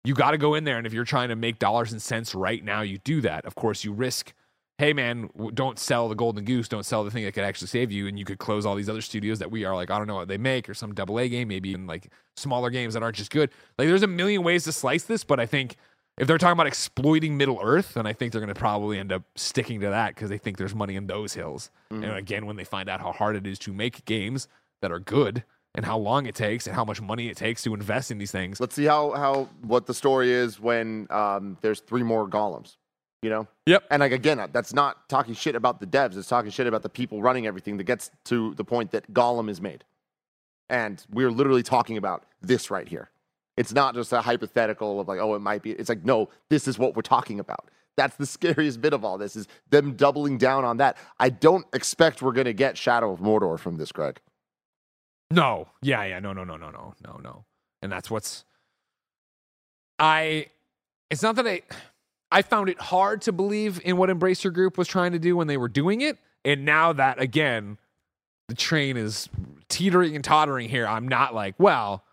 you got to go in there. And if you're trying to make dollars and cents right now, you do that. Of course, you risk hey man, don't sell the golden goose, don't sell the thing that could actually save you, and you could close all these other studios that we are like, I don't know what they make, or some double A game, maybe even like smaller games that aren't just good. Like there's a million ways to slice this, but I think if they're talking about exploiting Middle Earth, then I think they're going to probably end up sticking to that because they think there's money in those hills. And mm-hmm. again, when they find out how hard it is to make games that are good and how long it takes and how much money it takes to invest in these things, Let's see how how what the story is when um, there's three more golems. You know. Yep. And like again, that's not talking shit about the devs. It's talking shit about the people running everything that gets to the point that Gollum is made. And we're literally talking about this right here. It's not just a hypothetical of like, oh, it might be. It's like, no, this is what we're talking about. That's the *laughs* scariest bit of all this is them doubling down on that. I don't expect we're gonna get Shadow of Mordor from this, Greg. No. Yeah, yeah. No, no, no, no, no, no, no. And that's what's I it's not that I I found it hard to believe in what Embracer Group was trying to do when they were doing it. And now that again, the train is teetering and tottering here, I'm not like, well,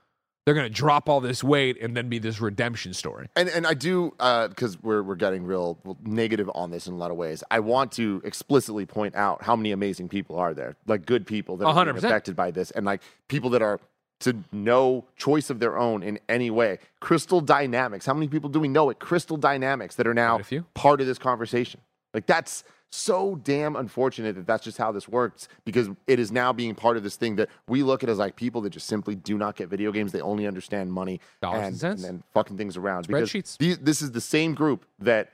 they're gonna drop all this weight and then be this redemption story. And and I do uh, because we're we're getting real negative on this in a lot of ways. I want to explicitly point out how many amazing people are there, like good people that are being 100%. affected by this, and like people that are to no choice of their own in any way. Crystal Dynamics. How many people do we know at Crystal Dynamics that are now Quite a few. part of this conversation? Like that's so damn unfortunate that that's just how this works because it is now being part of this thing that we look at as like people that just simply do not get video games. They only understand money Dollars and and, cents. and fucking things around. Because Spreadsheets. these, this is the same group that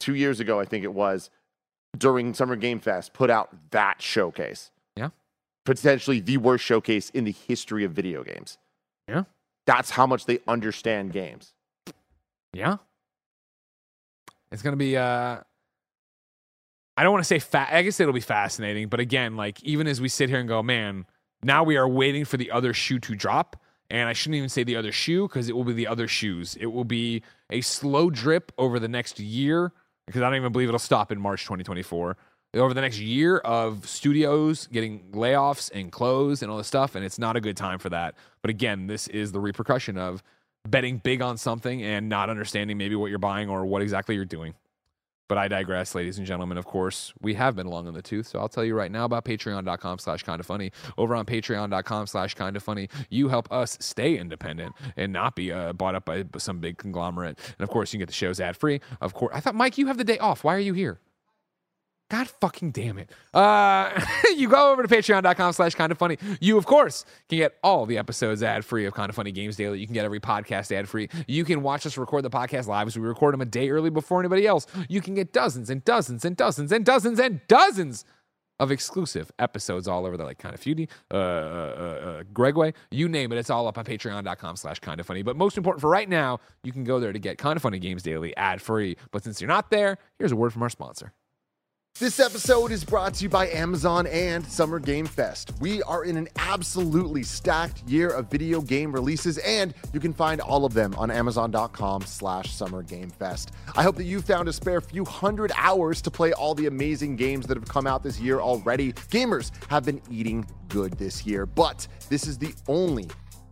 two years ago, I think it was, during Summer Game Fest, put out that showcase. Yeah. Potentially the worst showcase in the history of video games. Yeah. That's how much they understand games. Yeah. It's gonna be uh I don't want to say fa- I guess it'll be fascinating, but again, like even as we sit here and go, man, now we are waiting for the other shoe to drop. And I shouldn't even say the other shoe because it will be the other shoes. It will be a slow drip over the next year because I don't even believe it'll stop in March 2024. Over the next year of studios getting layoffs and closed and all this stuff, and it's not a good time for that. But again, this is the repercussion of betting big on something and not understanding maybe what you're buying or what exactly you're doing. But I digress, ladies and gentlemen. Of course, we have been long in the tooth, so I'll tell you right now about patreon.com slash kind of funny. Over on patreon.com slash kind of funny, you help us stay independent and not be uh, bought up by some big conglomerate. And of course, you can get the shows ad free. Of course, I thought, Mike, you have the day off. Why are you here? God fucking damn it. Uh, *laughs* you go over to patreon.com slash kind of funny. You, of course, can get all the episodes ad free of Kind of Funny Games Daily. You can get every podcast ad free. You can watch us record the podcast live as we record them a day early before anybody else. You can get dozens and dozens and dozens and dozens and dozens of exclusive episodes all over there, like Kind of Feudy, uh, uh, uh, Gregway, you name it. It's all up on patreon.com slash kind of funny. But most important for right now, you can go there to get Kind of Funny Games Daily ad free. But since you're not there, here's a word from our sponsor. This episode is brought to you by Amazon and Summer Game Fest. We are in an absolutely stacked year of video game releases, and you can find all of them on Amazon.com slash Summer Game Fest. I hope that you found a spare few hundred hours to play all the amazing games that have come out this year already. Gamers have been eating good this year, but this is the only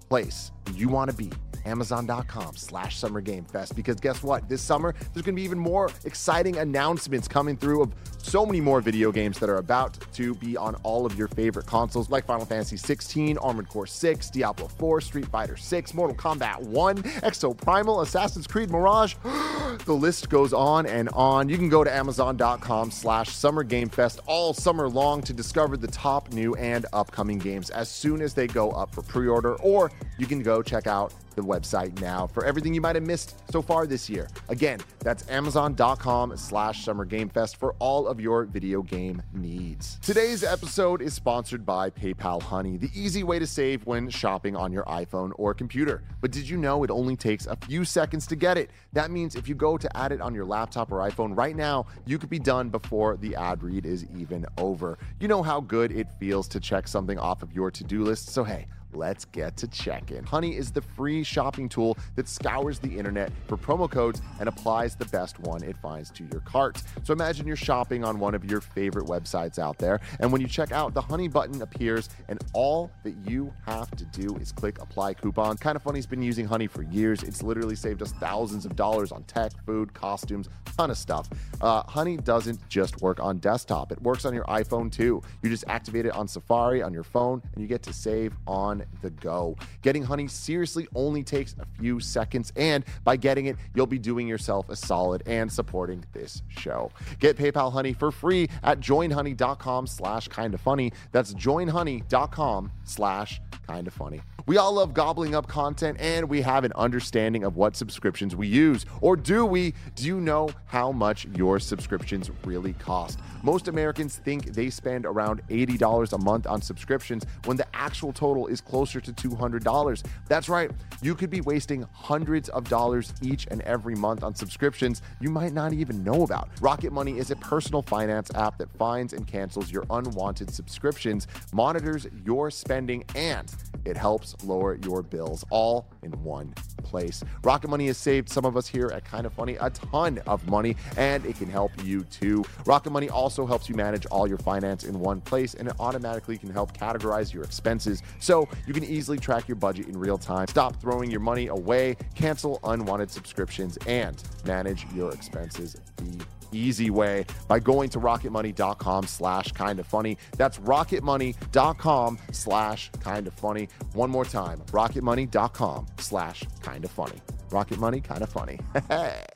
place you want to be amazon.com slash summer game fest because guess what this summer there's going to be even more exciting announcements coming through of so many more video games that are about to be on all of your favorite consoles like final fantasy 16 armored core 6 diablo 4 street fighter 6 mortal kombat 1 exo primal assassin's creed mirage. *gasps* The list goes on and on. You can go to amazon.com slash summer game fest all summer long to discover the top new and upcoming games as soon as they go up for pre-order or you can go check out the website now for everything you might have missed so far this year. Again, that's amazon.com slash summer game fest for all of your video game needs. Today's episode is sponsored by PayPal Honey, the easy way to save when shopping on your iPhone or computer. But did you know it only takes a few seconds to get it? That means if you go to add it on your laptop or iPhone right now, you could be done before the ad read is even over. You know how good it feels to check something off of your to-do list, so hey, let's get to check-in. Honey is the free shopping tool that scours the internet for promo codes and applies the best one it finds to your cart. So imagine you're shopping on one of your favorite websites out there, and when you check out, the Honey button appears, and all that you have to do is click apply coupon. Kind of Funny's been using Honey for years. It's literally saved us thousands of dollars on tech, food, costumes, ton of stuff. Uh, Honey doesn't just work on desktop; it works on your iPhone too. You just activate it on Safari on your phone, and you get to save on the go. Getting Honey seriously only takes a few seconds, and by getting it, you'll be doing yourself a solid and supporting this show. Get PayPal Honey for free at joinhoney.com slash kinda funny. That's joinhoney.com slash kinda funny. We all love gobbling up content and we have an understanding of what subscriptions we use. Or do we? Do you know how much your subscriptions really cost? Most Americans think they spend around $80 a month on subscriptions when the actual total is closer to $200. That's right, you could be wasting hundreds of dollars each and every month on subscriptions you might not even know about. Rocket Money is a personal finance app that finds and cancels your unwanted subscriptions, monitors your spending, and it helps lower your bills all in one place. Rocket Money has saved some of us here at Kind of Funny a ton of money, and it can help you too. Rocket Money also helps you manage all your finance in one place, and it automatically can help categorize your expenses so you can easily track your budget in real time. Stop throwing your money away, cancel unwanted subscriptions, and manage your expenses the easy way by going to rocketmoney.com slash kind of funny. That's rocketmoney.com slash kind of funny. One more time, rocketmoney.com slash kind of funny. Rocket Money, kind of funny. *laughs*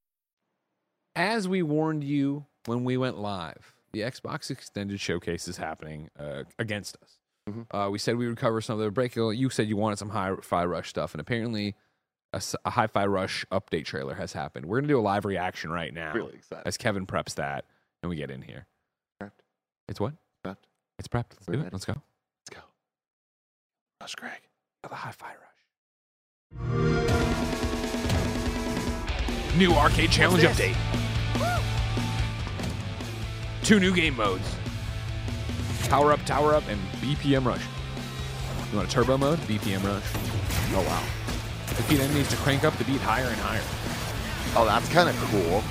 As we warned you when we went live, the Xbox Extended Showcase is happening uh, against us. Uh, we said we would cover some of the break. You said you wanted some Hi-Fi Rush stuff, and apparently a Hi-Fi Rush update trailer has happened. We're going to do a live reaction right now really excited. as Kevin preps that, and we get in here. Prepped. It's what? Prepped. It's prepped. Let's We're do it. Let's go. Let's go. Rush Greg. The Hi-Fi Rush. New arcade challenge update. Two new game modes. Power up, tower up, and BPM rush. You want a turbo mode? BPM rush. Oh wow. Defeat enemies to crank up the beat higher and higher. Oh, that's kind of cool.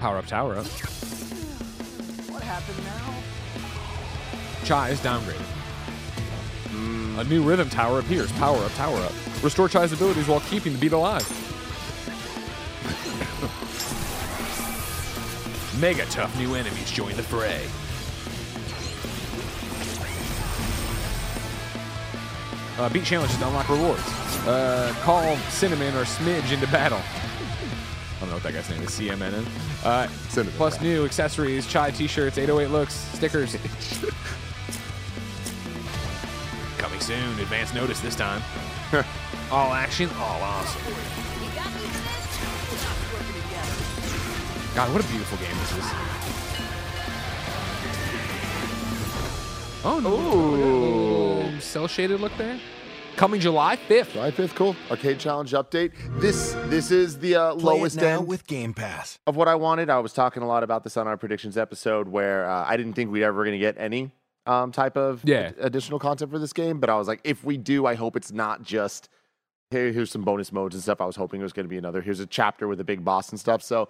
Power up, tower up. What happened now? Chai is downgraded. A new rhythm tower appears. Power up, tower up. Restore Chai's abilities while keeping the beat alive. Mega tough new enemies join the fray. Uh, beat challenges to unlock rewards. Uh, call Cinnamon or Smidge into battle. *laughs* I don't know what that guy's name is. CMNN. Uh, Cinnamon. plus new accessories, Chai t-shirts, 808 looks, stickers. *laughs* Coming soon. Advance notice this time. *laughs* all action, all awesome. Beautiful game this is. Oh no! Cell shaded look there. Coming July 5th. July 5th, cool. Arcade Challenge update. This this is the uh, Play lowest it now end with Game Pass. of what I wanted. I was talking a lot about this on our predictions episode where uh, I didn't think we'd ever going to get any um, type of Yeah. ad- additional content for this game, but I was like, if we do, I hope it's not just here, here's some bonus modes and stuff. I was hoping it was going to be another. Here's a chapter with a big boss and stuff. So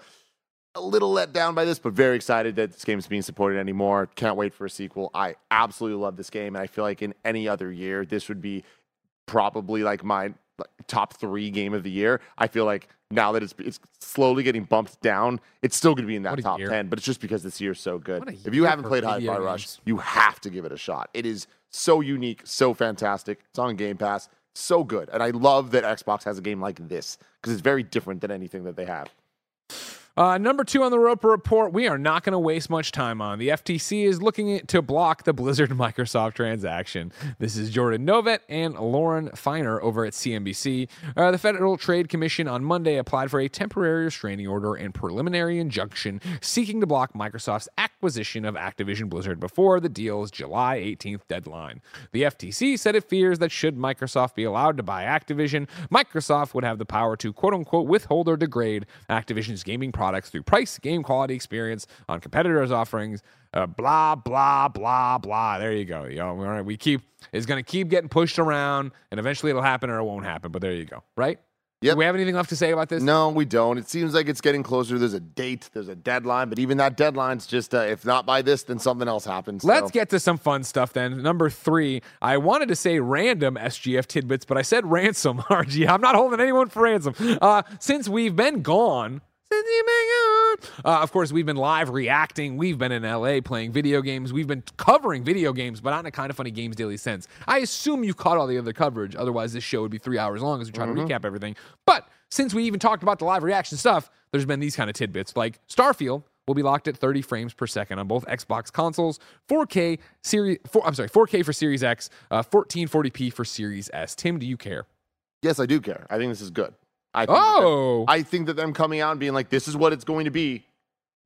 a little let down by this, but very excited that this game's being supported anymore. Can't wait for a sequel. I absolutely love this game, and I feel like in any other year, this would be probably like my like, top three game of the year. I feel like now that it's it's slowly getting bumped down, it's still going to be in that top year. ten. But it's just because this year's so good. If you haven't played Hi-Fi Rush, you have to give it a shot. It is so unique, so fantastic. It's on Game Pass, so good, and I love that Xbox has a game like this because it's very different than anything that they have. Uh, number two on the Roper Report, we are not going to waste much time on. The FTC is looking to block the Blizzard *laughs* Microsoft transaction. This is Jordan Novet and Lauren Feiner over at CNBC. Uh, the Federal Trade Commission on Monday applied for a temporary restraining order and preliminary injunction seeking to block Microsoft's acquisition of Activision Blizzard before the deal's July 18th deadline. The FTC said it fears that should Microsoft be allowed to buy Activision, Microsoft would have the power to quote unquote withhold or degrade Activision's gaming products through price, game quality, experience on competitors' offerings. Uh, blah blah blah blah. There you go. You know, we keep it's going to keep getting pushed around, and eventually it'll happen or it won't happen. But there you go. Right? Yep. Do we have anything left to say about this? No, we don't. It seems like it's getting closer. There's a date, there's a deadline, but even that deadline's just uh, if not by this, then something else happens. Let's so. get to some fun stuff then. Number three, I wanted to say random SGF tidbits, but I said *laughs* ransom. RG, I'm not holding anyone for ransom. Uh, since we've been gone uh, of course, we've been live reacting. We've been in LA playing video games. We've been covering video games, but not in a kind of funny games daily sense. I assume you caught all the other coverage. Otherwise, this show would be three hours long as we try mm-hmm. to recap everything. But since we even talked about the live reaction stuff, there's been these kind of tidbits like Starfield will be locked at 30 frames per second on both Xbox consoles, 4K series. Four, I'm sorry, 4K for Series X, uh, 1440p for Series S. Tim, do you care? Yes, I do care. I think this is good. I think oh, that I think that them coming out and being like, "This is what it's going to be,"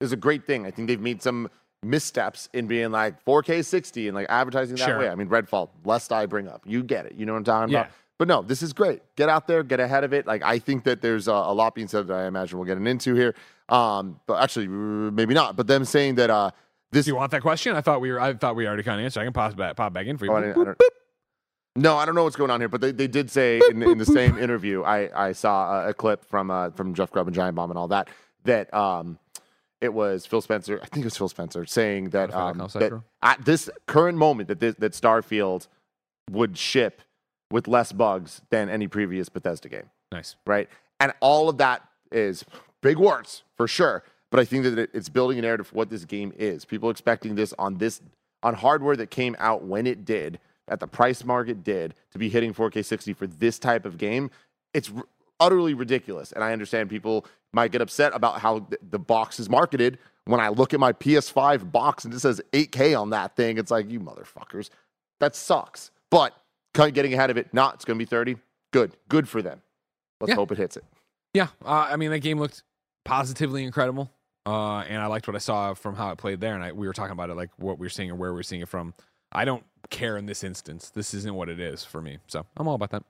is a great thing. I think they've made some missteps in being like 4K 60 and like advertising that sure. way. I mean, Redfall, lest I bring up, you get it. You know what I'm talking yeah. about. But no, this is great. Get out there, get ahead of it. Like I think that there's a, a lot being said that I imagine we'll get into here. Um, but actually, maybe not. But them saying that uh, this. Do you want that question? I thought we were. I thought we already kind of answered. I can pop back, pop back in for you. Oh, I no, I don't know what's going on here, but they, they did say in, in the same interview, I, I saw a, a clip from uh, from Jeff Grubb and Giant Bomb and all that, that um, it was Phil Spencer, I think it was Phil Spencer, saying that, um, that at this current moment that, this, that Starfield would ship with less bugs than any previous Bethesda game. Nice. Right? And all of that is big words for sure, but I think that it's building a narrative for what this game is. People expecting this on this on hardware that came out when it did – at the price market did to be hitting 4K 60 for this type of game, it's r- utterly ridiculous. And I understand people might get upset about how th- the box is marketed. When I look at my PS5 box and it says 8K on that thing, it's like, you motherfuckers, that sucks. But getting ahead of it, not, it's going to be 30. Good. Good for them. Let's yeah. hope it hits it. Yeah. Uh, I mean, that game looked positively incredible. Uh, and I liked what I saw from how it played there. And I, we were talking about it, like what we are seeing and where we are seeing it from. I don't care in this instance. This isn't what it is for me. So I'm all about that.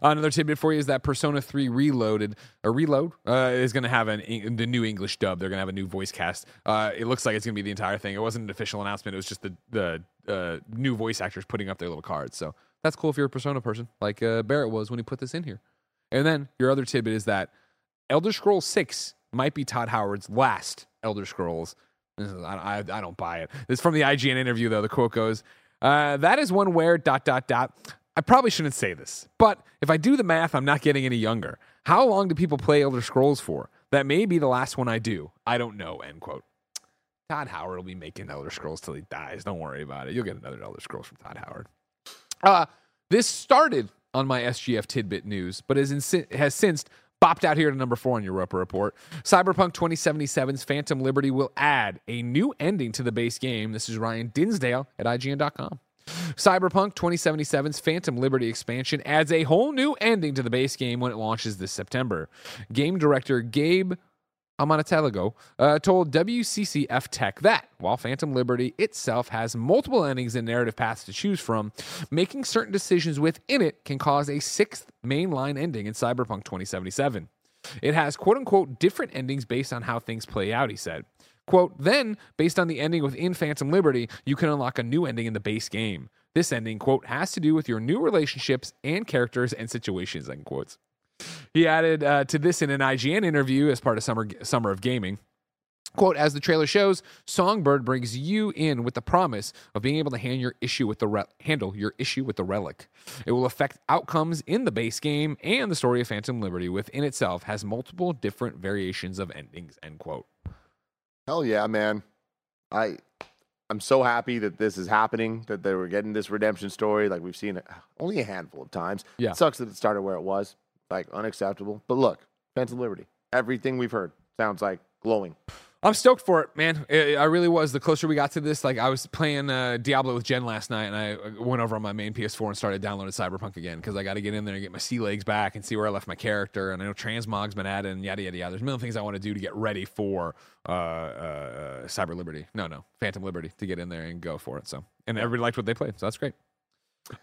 Another tidbit for you is that Persona 3 Reloaded, a Reload, uh, is going to have an the new English dub. They're going to have a new voice cast. Uh, it looks like it's going to be the entire thing. It wasn't an official announcement. It was just the the uh, new voice actors putting up their little cards. So that's cool if you're a Persona person, like uh, Barrett was when he put this in here. And then your other tidbit is that Elder Scrolls 6 might be Todd Howard's last Elder Scrolls. I, I, I don't buy it. This is from the IGN interview, though. The quote goes uh, that is one where dot dot dot. I probably shouldn't say this, but if I do the math, I'm not getting any younger. How long do people play Elder Scrolls for? That may be the last one I do. I don't know. End quote. Todd Howard will be making Elder Scrolls till he dies. Don't worry about it. You'll get another Elder Scrolls from Todd Howard. Uh, this started on my SGF tidbit news, but has, insi- has since bopped out here to number four on your Roper Report. Cyberpunk 2077's Phantom Liberty will add a new ending to the base game. This is Ryan Dinsdale at IGN.com. Cyberpunk 2077's Phantom Liberty expansion adds a whole new ending to the base game when it launches this September. Game director Gabe Amatangelo uh, told WCCF Tech that while Phantom Liberty itself has multiple endings and narrative paths to choose from, making certain decisions within it can cause a sixth mainline ending in Cyberpunk 2077. It has quote unquote different endings based on how things play out, he said. Quote, then, based on the ending within Phantom Liberty, you can unlock a new ending in the base game. This ending, quote, has to do with your new relationships and characters and situations, end quotes. He added uh, to this in an IGN interview as part of Summer, Summer of Gaming. Quote, as the trailer shows, Songbird brings you in with the promise of being able to hand your issue with the re- handle your issue with the relic. It will affect outcomes in the base game, and the story of Phantom Liberty within itself has multiple different variations of endings. End quote. Hell yeah, man! I I'm so happy that this is happening. That they were getting this redemption story. Like we've seen it only a handful of times. Yeah, it sucks that it started where it was like unacceptable. But look, Phantom Liberty, everything we've heard, Sounds like glowing. I'm stoked for it, man. I I really was. The closer we got to this, like I was playing uh, Diablo with Jen last night, and I uh, went over on my main PS4 and started downloading Cyberpunk again because I got to get in there and get my sea legs back and see where I left my character. And I know Transmog's been added and yada yada yada. There's a million things I want to do to get ready for uh, uh, uh, Cyber Liberty. No, no, Phantom Liberty to get in there and go for it. So, and everybody liked what they played, so that's great.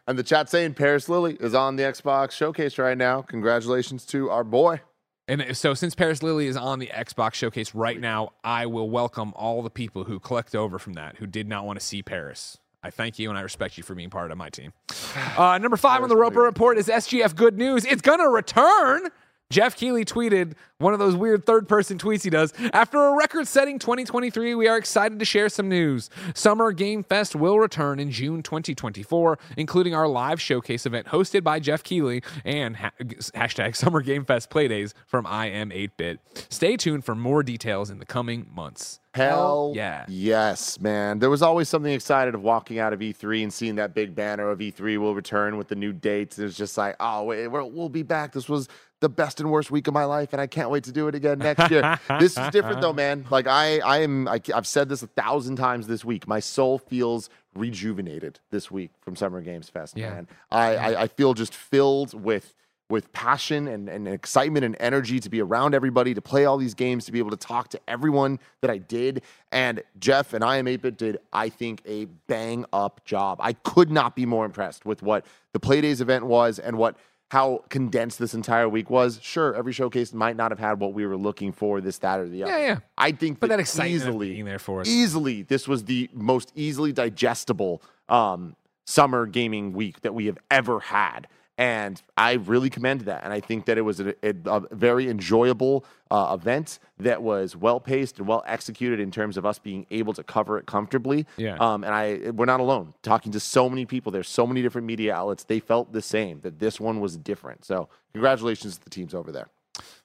And the chat saying Parris Lilly is on the Xbox showcase right now. Congratulations to our boy. And so, since Parris Lilly is on the Xbox showcase right now, I will welcome all the people who clicked over from that who did not want to see Paris. I thank you and I respect you for being part of my team. *sighs* Uh, number five on the Roper Report is SGF Good News. It's going to return. Geoff Keighley tweeted one of those weird third person tweets he does. After a record setting 2023, we are excited to share some news. Summer Game Fest will return in June 2024, including our live showcase event hosted by Geoff Keighley and ha- hashtag *laughs* Summer Game Fest Playdays from iam8bit. Stay tuned for more details in the coming months. Hell yeah. Yes, man. There was always something excited of walking out of E3 and seeing that big banner of E3 will return with the new dates. It was just like, oh, wait, we'll be back. This was the best and worst week of my life, and I can't wait to do it again next year. this is different though, man. Like I, I am. I, I've said this a thousand times this week. My soul feels rejuvenated this week from Summer Games Fest, Yeah. man. I, I, I feel just filled with with passion and, and excitement and energy to be around everybody, to play all these games, to be able to talk to everyone that I did. And Geoff and I am 8 did, I think, a bang up job. I could not be more impressed with what the Playdays event was and what how condensed this entire week was. Sure, every showcase might not have had what we were looking for, this, that, or the other. Yeah, yeah. I think But that that excitement easily, being there for us. easily, this was the most easily digestible um, summer gaming week that we have ever had. And I really commend that. And I think that it was a, a, a very enjoyable uh, event that was well paced and well executed in terms of us being able to cover it comfortably. Yeah. Um, and I, we're not alone. Talking to so many people, there's so many different media outlets. They felt the same that this one was different. So congratulations to the teams over there.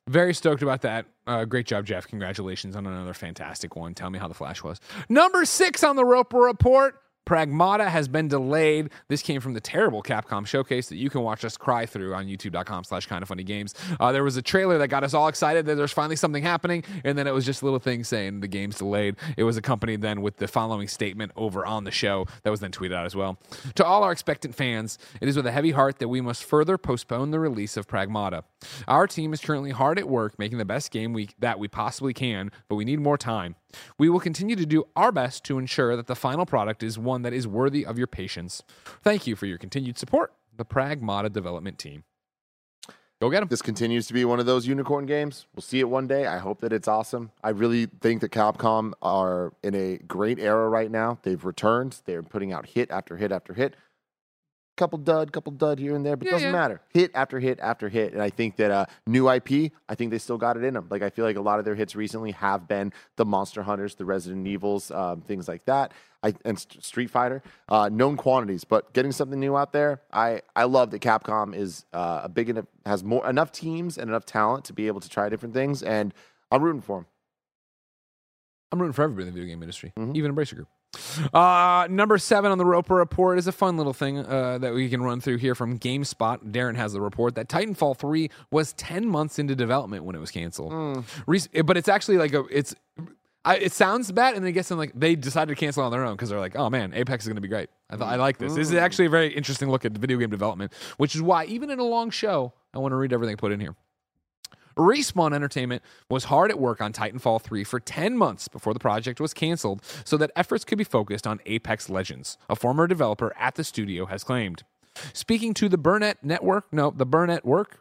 Very stoked about that. Uh, great job, Geoff. Congratulations on another fantastic one. Tell me how the Flash was. Number six on the Roper Report. Pragmata has been delayed. This came from the terrible Capcom showcase that you can watch us cry through on youtube.com slash kind of funny games. Uh, there was a trailer that got us all excited that there's finally something happening, and then it was just a little thing saying the game's delayed. It was accompanied then with the following statement over on the show that was then tweeted out as well. To all our expectant fans, it is with a heavy heart that we must further postpone the release of Pragmata. Our team is currently hard at work making the best game we, that we possibly can, but we need more time. We will continue to do our best to ensure that the final product is one that is worthy of your patience. Thank you for your continued support, the Pragmata development team. Go get them. This continues to be one of those unicorn games. We'll see it one day. I hope that it's awesome. I really think that Capcom are in a great era right now. They've returned. They're putting out hit after hit after hit. Couple dud, couple dud here and there, but it Yeah, doesn't yeah. matter. Hit after hit after hit. And I think that uh, new IP, I think they still got it in them. Like I feel like a lot of their hits recently have been the Monster Hunters, the Resident Evils, um, things like that. I, and St- Street Fighter, uh, known quantities, but getting something new out there, I, I love that Capcom is uh, a big enough, has more enough teams and enough talent to be able to try different things, and I'm rooting for them. I'm rooting for everybody in the video game industry, Mhm. even Embracer Group. Uh, number seven on the Roper Report is a fun little thing uh, that we can run through here from GameSpot. Darryn has the report that Titanfall 3 was 10 months into development when it was canceled. Re- but it's actually like a, it's, I, it sounds bad, and then it gets like they decided to cancel on their own because they're like, oh man, Apex is going to be great. I thought I like this. This is actually a very interesting look at video game development, which is why even in a long show, I want to read everything put in here. Respawn Entertainment was hard at work on Titanfall 3 for 10 months before the project was canceled so that efforts could be focused on Apex Legends, a former developer at the studio has claimed. Speaking to the Burnett Network, no, the Burnett Work,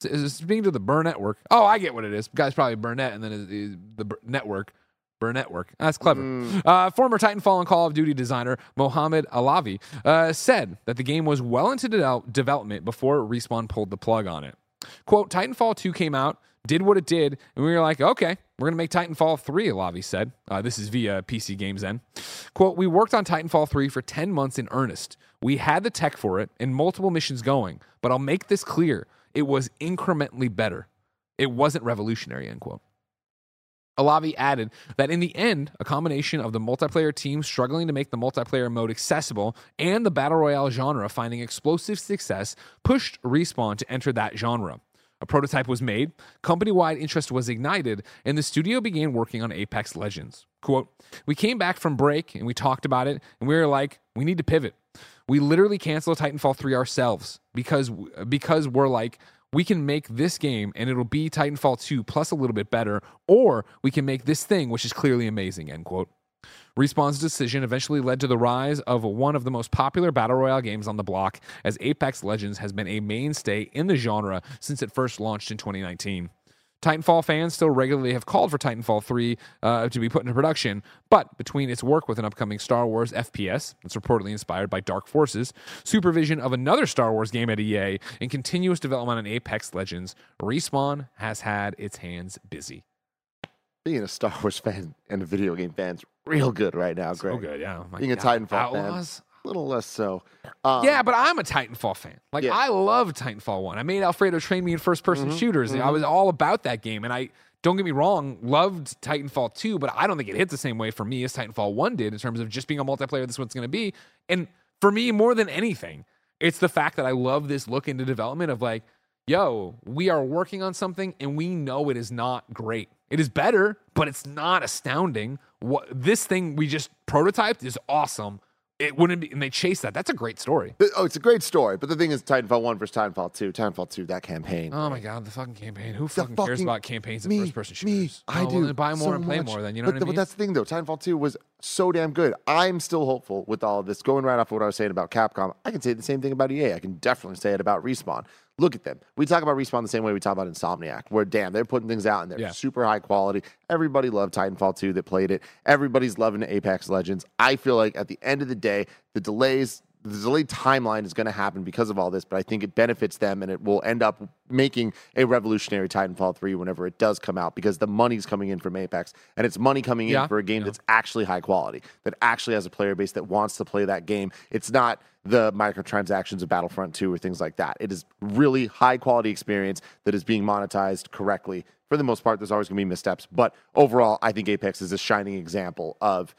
speaking to the Burnett Work. Oh, I get what it is. Guy's probably Burnett and then the network. Burnett Work. That's clever. Uh, former Titanfall and Call of Duty designer Mohammed Alavi uh, said that the game was well into de- development before Respawn pulled the plug on it. Quote, Titanfall 2 came out, did what it did, and we were like, okay, we're going to make Titanfall 3, Alavi said. Uh, this is via PCGamesN, Quote, we worked on Titanfall 3 for 10 months in earnest. We had the tech for it and multiple missions going, but I'll make this clear. It was incrementally better. It wasn't revolutionary, end quote. Alavi added that in the end, a combination of the multiplayer team struggling to make the multiplayer mode accessible and the battle royale genre finding explosive success pushed Respawn to enter that genre. A prototype was made, company wide interest was ignited, and the studio began working on Apex Legends. Quote, We came back from break and we talked about it, and we were like, we need to pivot. We literally canceled Titanfall 3 ourselves because because we're like, we can make this game and it'll be Titanfall 2 plus a little bit better, or we can make this thing, which is clearly amazing, end quote. Respawn's decision eventually led to the rise of one of the most popular battle royale games on the block, as Apex Legends has been a mainstay in the genre since it first launched in 2019. Titanfall fans still regularly have called for Titanfall 3 uh, to be put into production, but between its work with an upcoming Star Wars FPS that's reportedly inspired by Dark Forces, supervision of another Star Wars game at EA, and continuous development on Apex Legends, Respawn has had its hands busy. Being a Star Wars fan and a video game fan's real good right now, Greg. So good, yeah. Being a God. Titanfall fan. A little less so. Um, yeah, but I'm a Titanfall fan. Like Yeah. I love Titanfall one. I made Alfredo train me in first person Mm-hmm, shooters. I was all about that game, and I don't get me wrong, loved Titanfall two, but I don't think it hit the same way for me as Titanfall one did in terms of just being a multiplayer. This is what going to be, and for me, more than anything, it's the fact that I love this look into development of like, yo, we are working on something, and we know it is not great. It is better, but it's not astounding. What this thing we just prototyped is awesome. It wouldn't be, and they chase that. That's a great story. Oh, it's a great story, but the thing is, Titanfall one versus Titanfall two. Titanfall two, that campaign. Oh my god, the fucking campaign. Who The fucking cares fucking- about campaigns me, first person me. I Oh, do. well, buy more so and play much. more then, you know but, what I mean? But that's the thing, though. Titanfall 2 was so damn good. I'm still hopeful with all of this. Going right off of what I was saying about Capcom, I can say the same thing about EA. I can definitely say it about Respawn. Look at them. We talk about Respawn the same way we talk about Insomniac, where damn, they're putting things out and they're Yeah. super high quality. Everybody loved Titanfall 2 that played it. Everybody's loving Apex Legends. I feel like at the end of the day, the delays the delayed timeline is going to happen because of all this, but I think it benefits them and it will end up making a revolutionary Titanfall 3 whenever it does come out because the money's coming in from Apex and it's money coming in Yeah, for a game yeah. that's actually high quality, that actually has a player base that wants to play that game. It's not the microtransactions of Battlefront 2 or things like that. It is really high quality experience that is being monetized correctly. For the most part, there's always going to be missteps, but overall, I think Apex is a shining example of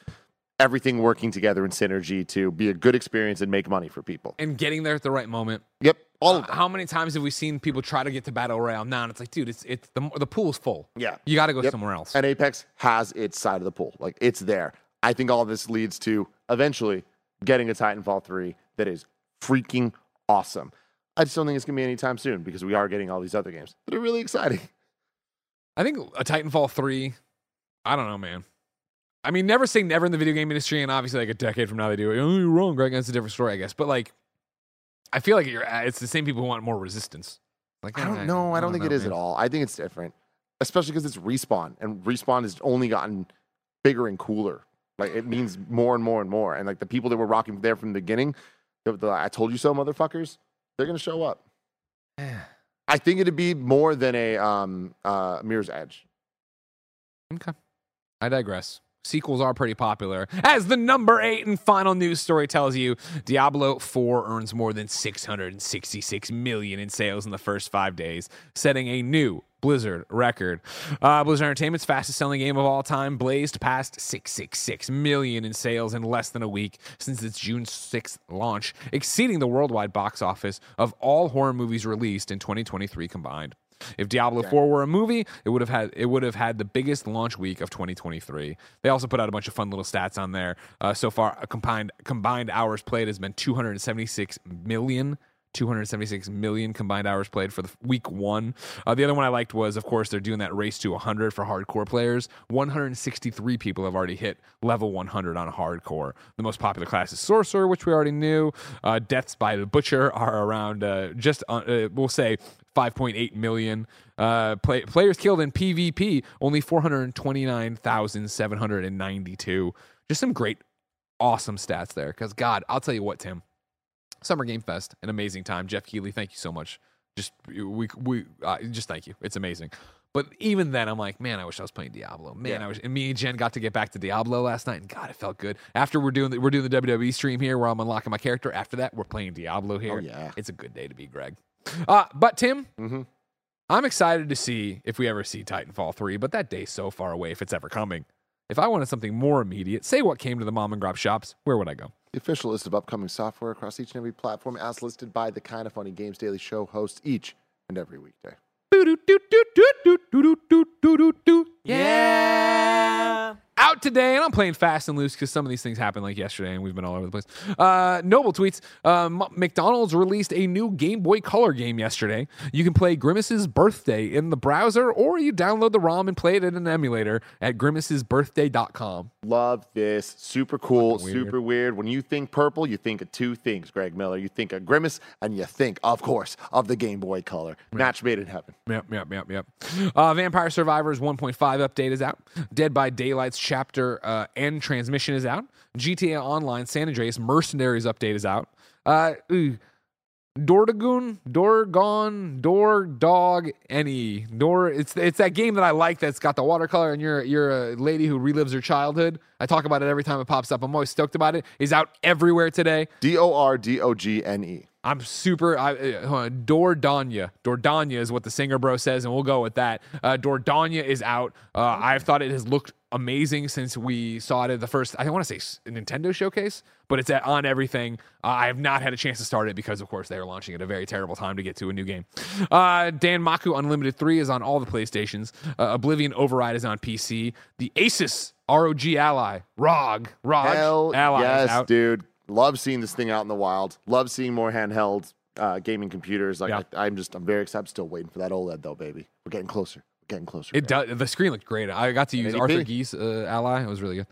everything working together in synergy to be a good experience and make money for people. and getting there at the right moment. Yep, all of Uh, them. how many times have we seen people try to get to battle royale now? And it's like, dude, it's it's the the pool's full. Yeah. you got to go Yep. somewhere else. And Apex has its side of the pool. Like it's there. I think all this leads to eventually getting a Titanfall 3 that is freaking awesome. I just don't think it's going to be anytime soon because we are getting all these other games that are really exciting. I think a Titanfall three. I don't know, man. I mean, never say never in the video game industry, and obviously, like a decade from now, they do it. Oh, you're wrong, Greg. That's a different story, I guess. But like, I feel like you're. It's the same people who want more resistance. Like, I don't know. I don't think it is at all. I think it's different, especially because it's respawn, and respawn has only gotten bigger and cooler. Like it means more and more and more. And like the people that were rocking there from the beginning, the, the I told you so, motherfuckers, they're gonna show up. *sighs* I think it'd be more than a um uh Mirror's Edge. Okay. I digress. Sequels are pretty popular. As the number eight and final news story tells you, Diablo 4 earns more than 666 million in sales in the first five days, setting a new Blizzard record. Uh, Blizzard Entertainment's fastest selling game of all time blazed past 666 million in sales in less than a week since its June 6th launch, exceeding the worldwide box office of all horror movies released in 2023 combined. If Diablo 4 were a movie, it would have had it would have had the biggest launch week of 2023. They also put out a bunch of fun little stats on there. Uh, so far, a combined combined hours played has been 276 million. 276 million combined hours played for the week one. Uh, the other one I liked was, of course, they're doing that race to 100 for hardcore players. 163 people have already hit level 100 on hardcore. The most popular class is sorcerer, which we already knew. Uh, deaths by the butcher *laughs* are around uh, just uh, uh, we'll say 5.8 million. Uh, play, players killed in PvP only 429,792. Just some great, awesome stats there. Because God, I'll tell you what, Tim. Summer Game Fest, an amazing time. Geoff Keighley, thank you so much. Just we we uh, just thank you. It's amazing. But even then, I'm like, man, I wish I was playing Diablo. Man, Yeah. I wish. And me and Jen got to get back to Diablo last night, and God, it felt good. After we're doing the, we're doing the WWE stream here, where I'm unlocking my character. After that, we're playing Diablo here. Oh, yeah. it's a good day to be Greg. Uh, but Tim, Mhm. I'm excited to see if we ever see Titanfall 3, but that day's so far away if it's ever coming. If I wanted something more immediate, say what came to the mom and grab shops, where would I go? The official list of upcoming software across each and every platform as listed by the Kind of Funny Games Daily Show hosts each and every weekday. Yeah. Out today, and I'm playing fast and loose because some of these things happened like yesterday, and we've been all over the place. Uh, Noble tweets: um, McDonald's released a new Game Boy Color game yesterday. You can play Grimace's Birthday in the browser, or you download the ROM and play it in an emulator at grimacesbirthday.com. Love this. Super cool, weird. super weird. When you think purple, you think of two things, Greg Miller. You think of Grimace, and you think, of course, of the Game Boy Color. Match made in heaven. Yep, yep, yep, yep. Uh, Vampire Survivors 1.5 update is out. Dead by Daylight's chapter uh, and transmission is out. GTA Online San Andreas Mercenaries update is out. Uh, Dordagoon, Dorgon, Door Dog, Any Door. It's it's that game that I like. That's got the watercolor, and you're you're a lady who relives her childhood. I talk about it every time it pops up. I'm always stoked about it. Is out everywhere today. D O R D O G N E. I'm super. I, uh. Dordanya. Dordanya is what the singer bro says, and we'll go with that. Uh, Dordanya is out. Uh, I've thought it has looked amazing since we saw it at the first, I don't want to say Nintendo showcase, but it's at, on everything. Uh, I have not had a chance to start it because, of course, they are launching at a very terrible time to get to a new game. Uh, Danmaku Unlimited 3 is on all the PlayStations. Uh, Oblivion Override is on PC. The Asus ROG Ally, ROG, ROG Hell Ally yes, dude. Love seeing this thing out in the wild. Love seeing more handheld uh, gaming computers. Like Yeah. I, I'm just, I'm very excited. Still waiting for that OLED though, baby. We're getting closer. Getting closer. It does. The screen looked great. I got to use. Arthur Geese uh, Ally. It was really good.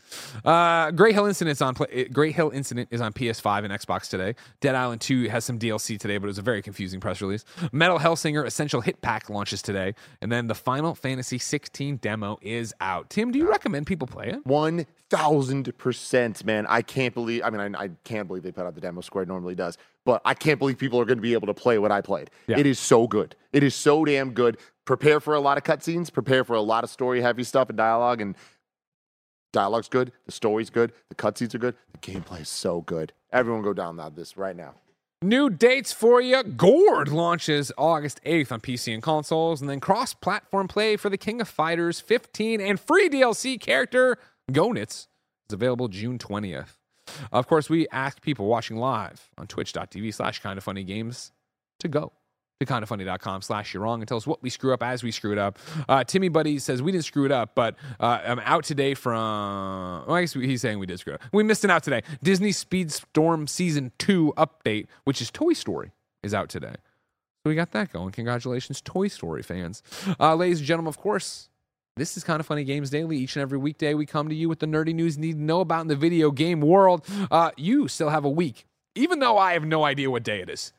Uh, Greyhill Incident's on. Greyhill Incident is on PS5 and Xbox today. Dead Island 2 has some DLC today, but it was a very confusing press release. Metal Hellsinger Essential Hit Pack launches today, and then the Final Fantasy 16 demo is out. Tim, do you recommend people play it? One thousand percent, man. I can't believe. I mean, I, I can't believe they put out the demo. Square normally does, but I can't believe people are going to be able to play what I played. Yeah. It is so good. It is so damn good. Prepare for a lot of cutscenes. Prepare for a lot of story-heavy stuff and dialogue. And dialogue's good. The story's good. The cutscenes are good. The gameplay is so good. Everyone, go download this right now. New dates for you. Gord launches August 8th on PC and consoles, and then cross platform play for the King of Fighters 15 and free DLC character Goenitz is available June 20th. Of course, we ask people watching live on twitch.tv slash kind of funny games to go to kindafunny.com slash you're wrong and tell us what we screw up as we screw it up. Uh, Timmy Buddy says we didn't screw it up, but uh, I'm out today from, well, I guess he's saying we did screw it up. We missed an out today. Disney Speedstorm Season 2 update, which is Toy Story, is out today. So we got that going. Congratulations, Toy Story fans. Uh, ladies and gentlemen, of course, this is Kinda Funny Games Daily. Each and every weekday, we come to you with the nerdy news you need to know about in the video game world. Uh, you still have a week, even though I have no idea what day it is.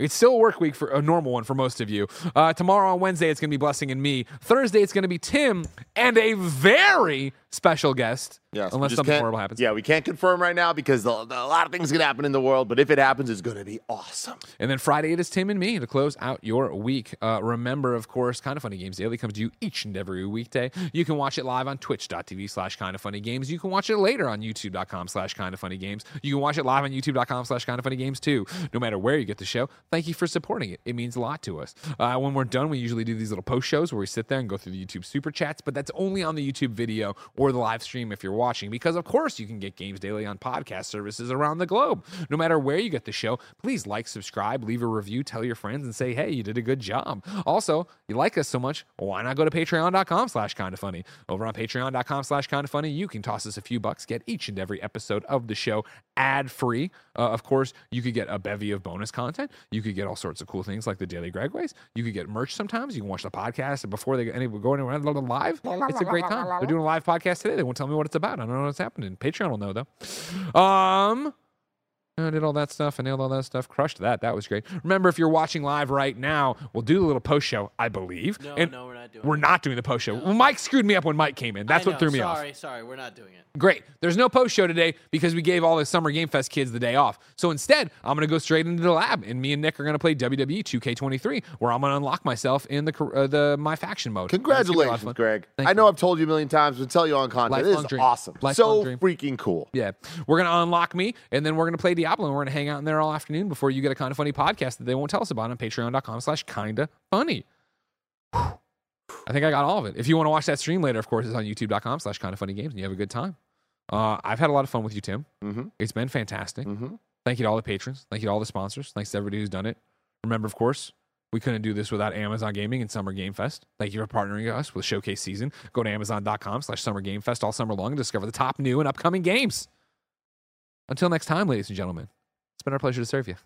It's still a work week for a normal one for most of you. Uh, tomorrow on Wednesday, it's going to be Blessing and me. Thursday, it's going to be Tim and a very special guest. Yes, unless something horrible happens. Yeah, we can't confirm right now because the, the- a lot of things can happen in the world. But if it happens, it's going to be awesome. And then Friday, it is Tim and me to close out your week. Uh, remember, of course, Kinda Funny Games Daily comes to you each and every weekday. You can watch it live on twitch.tv slash kind of funny games. You can watch it later on youtube.com slash kind of funny games. You can watch it live on youtube.com slash kind of funny games too. No matter where you get the show, thank you for supporting it. It means a lot to us. Uh, when we're done, we usually do these little post shows where we sit there and go through the YouTube super chats, but that's only on the YouTube video or the live stream if you're watching, because of course you can get Games Daily on podcast services around the globe. No matter where you get the show, please like, subscribe, leave a review, tell your friends, and say, hey, you did a good job. Also, you like us so much, why not go to patreon.com slash kind of funny? Over on patreon.com slash kind of funny, you can toss us a few bucks, get each and every episode of the show ad free. Uh, of course, you could get a bevy of bonus content. You could get all sorts of cool things like the Daily Gregways. You could get merch sometimes. You can watch the podcast before they any go anywhere live. It's a great time. They're doing a live podcast today. They won't tell me what it's about. I don't know what's happening. Patreon will know though. Um. I did all that stuff. I nailed all that stuff. Crushed that. That was great. Remember, if you're watching live right now, we'll do the little post show, I believe. No, And no, we're not doing We're it. not doing the post show. Well, Mike screwed me up when Mike came in. That's I what know, threw me off. Sorry, sorry, we're not doing it. Great. There's no post show today because we gave all the Summer Game Fest kids the day off. So instead, I'm going to go straight into the lab, and me and Nick are going to play WWE 2K23, where I'm going to unlock myself in the uh, the my faction mode. And it's gonna be a lot of Congratulations. Greg. Thank I know you. I've told you a million times, but tell you on content. Lifelong it is dream. awesome. Lifelong so dream. freaking cool. Yeah. We're going to unlock me, and then we're going to play Diablo, and We're going to hang out in there all afternoon before you get a kind of funny podcast that they won't tell us about on patreon.com slash kinda funny. I think I got all of it. If you want to watch that stream later, of course, it's on youtube.com slash kind of funny games and you have a good time. Uh, I've had a lot of fun with you, Tim. Mm-hmm. It's been fantastic. Mm-hmm. Thank you to all the patrons. Thank you to all the sponsors. Thanks to everybody who's done it. Remember, of course, we couldn't do this without Amazon Gaming and Summer Game Fest. Thank you for partnering us with Showcase Season. Go to amazon.com slash Summer Game Fest all summer long and discover the top new and upcoming games. Until next time, ladies and gentlemen, it's been our pleasure to serve you.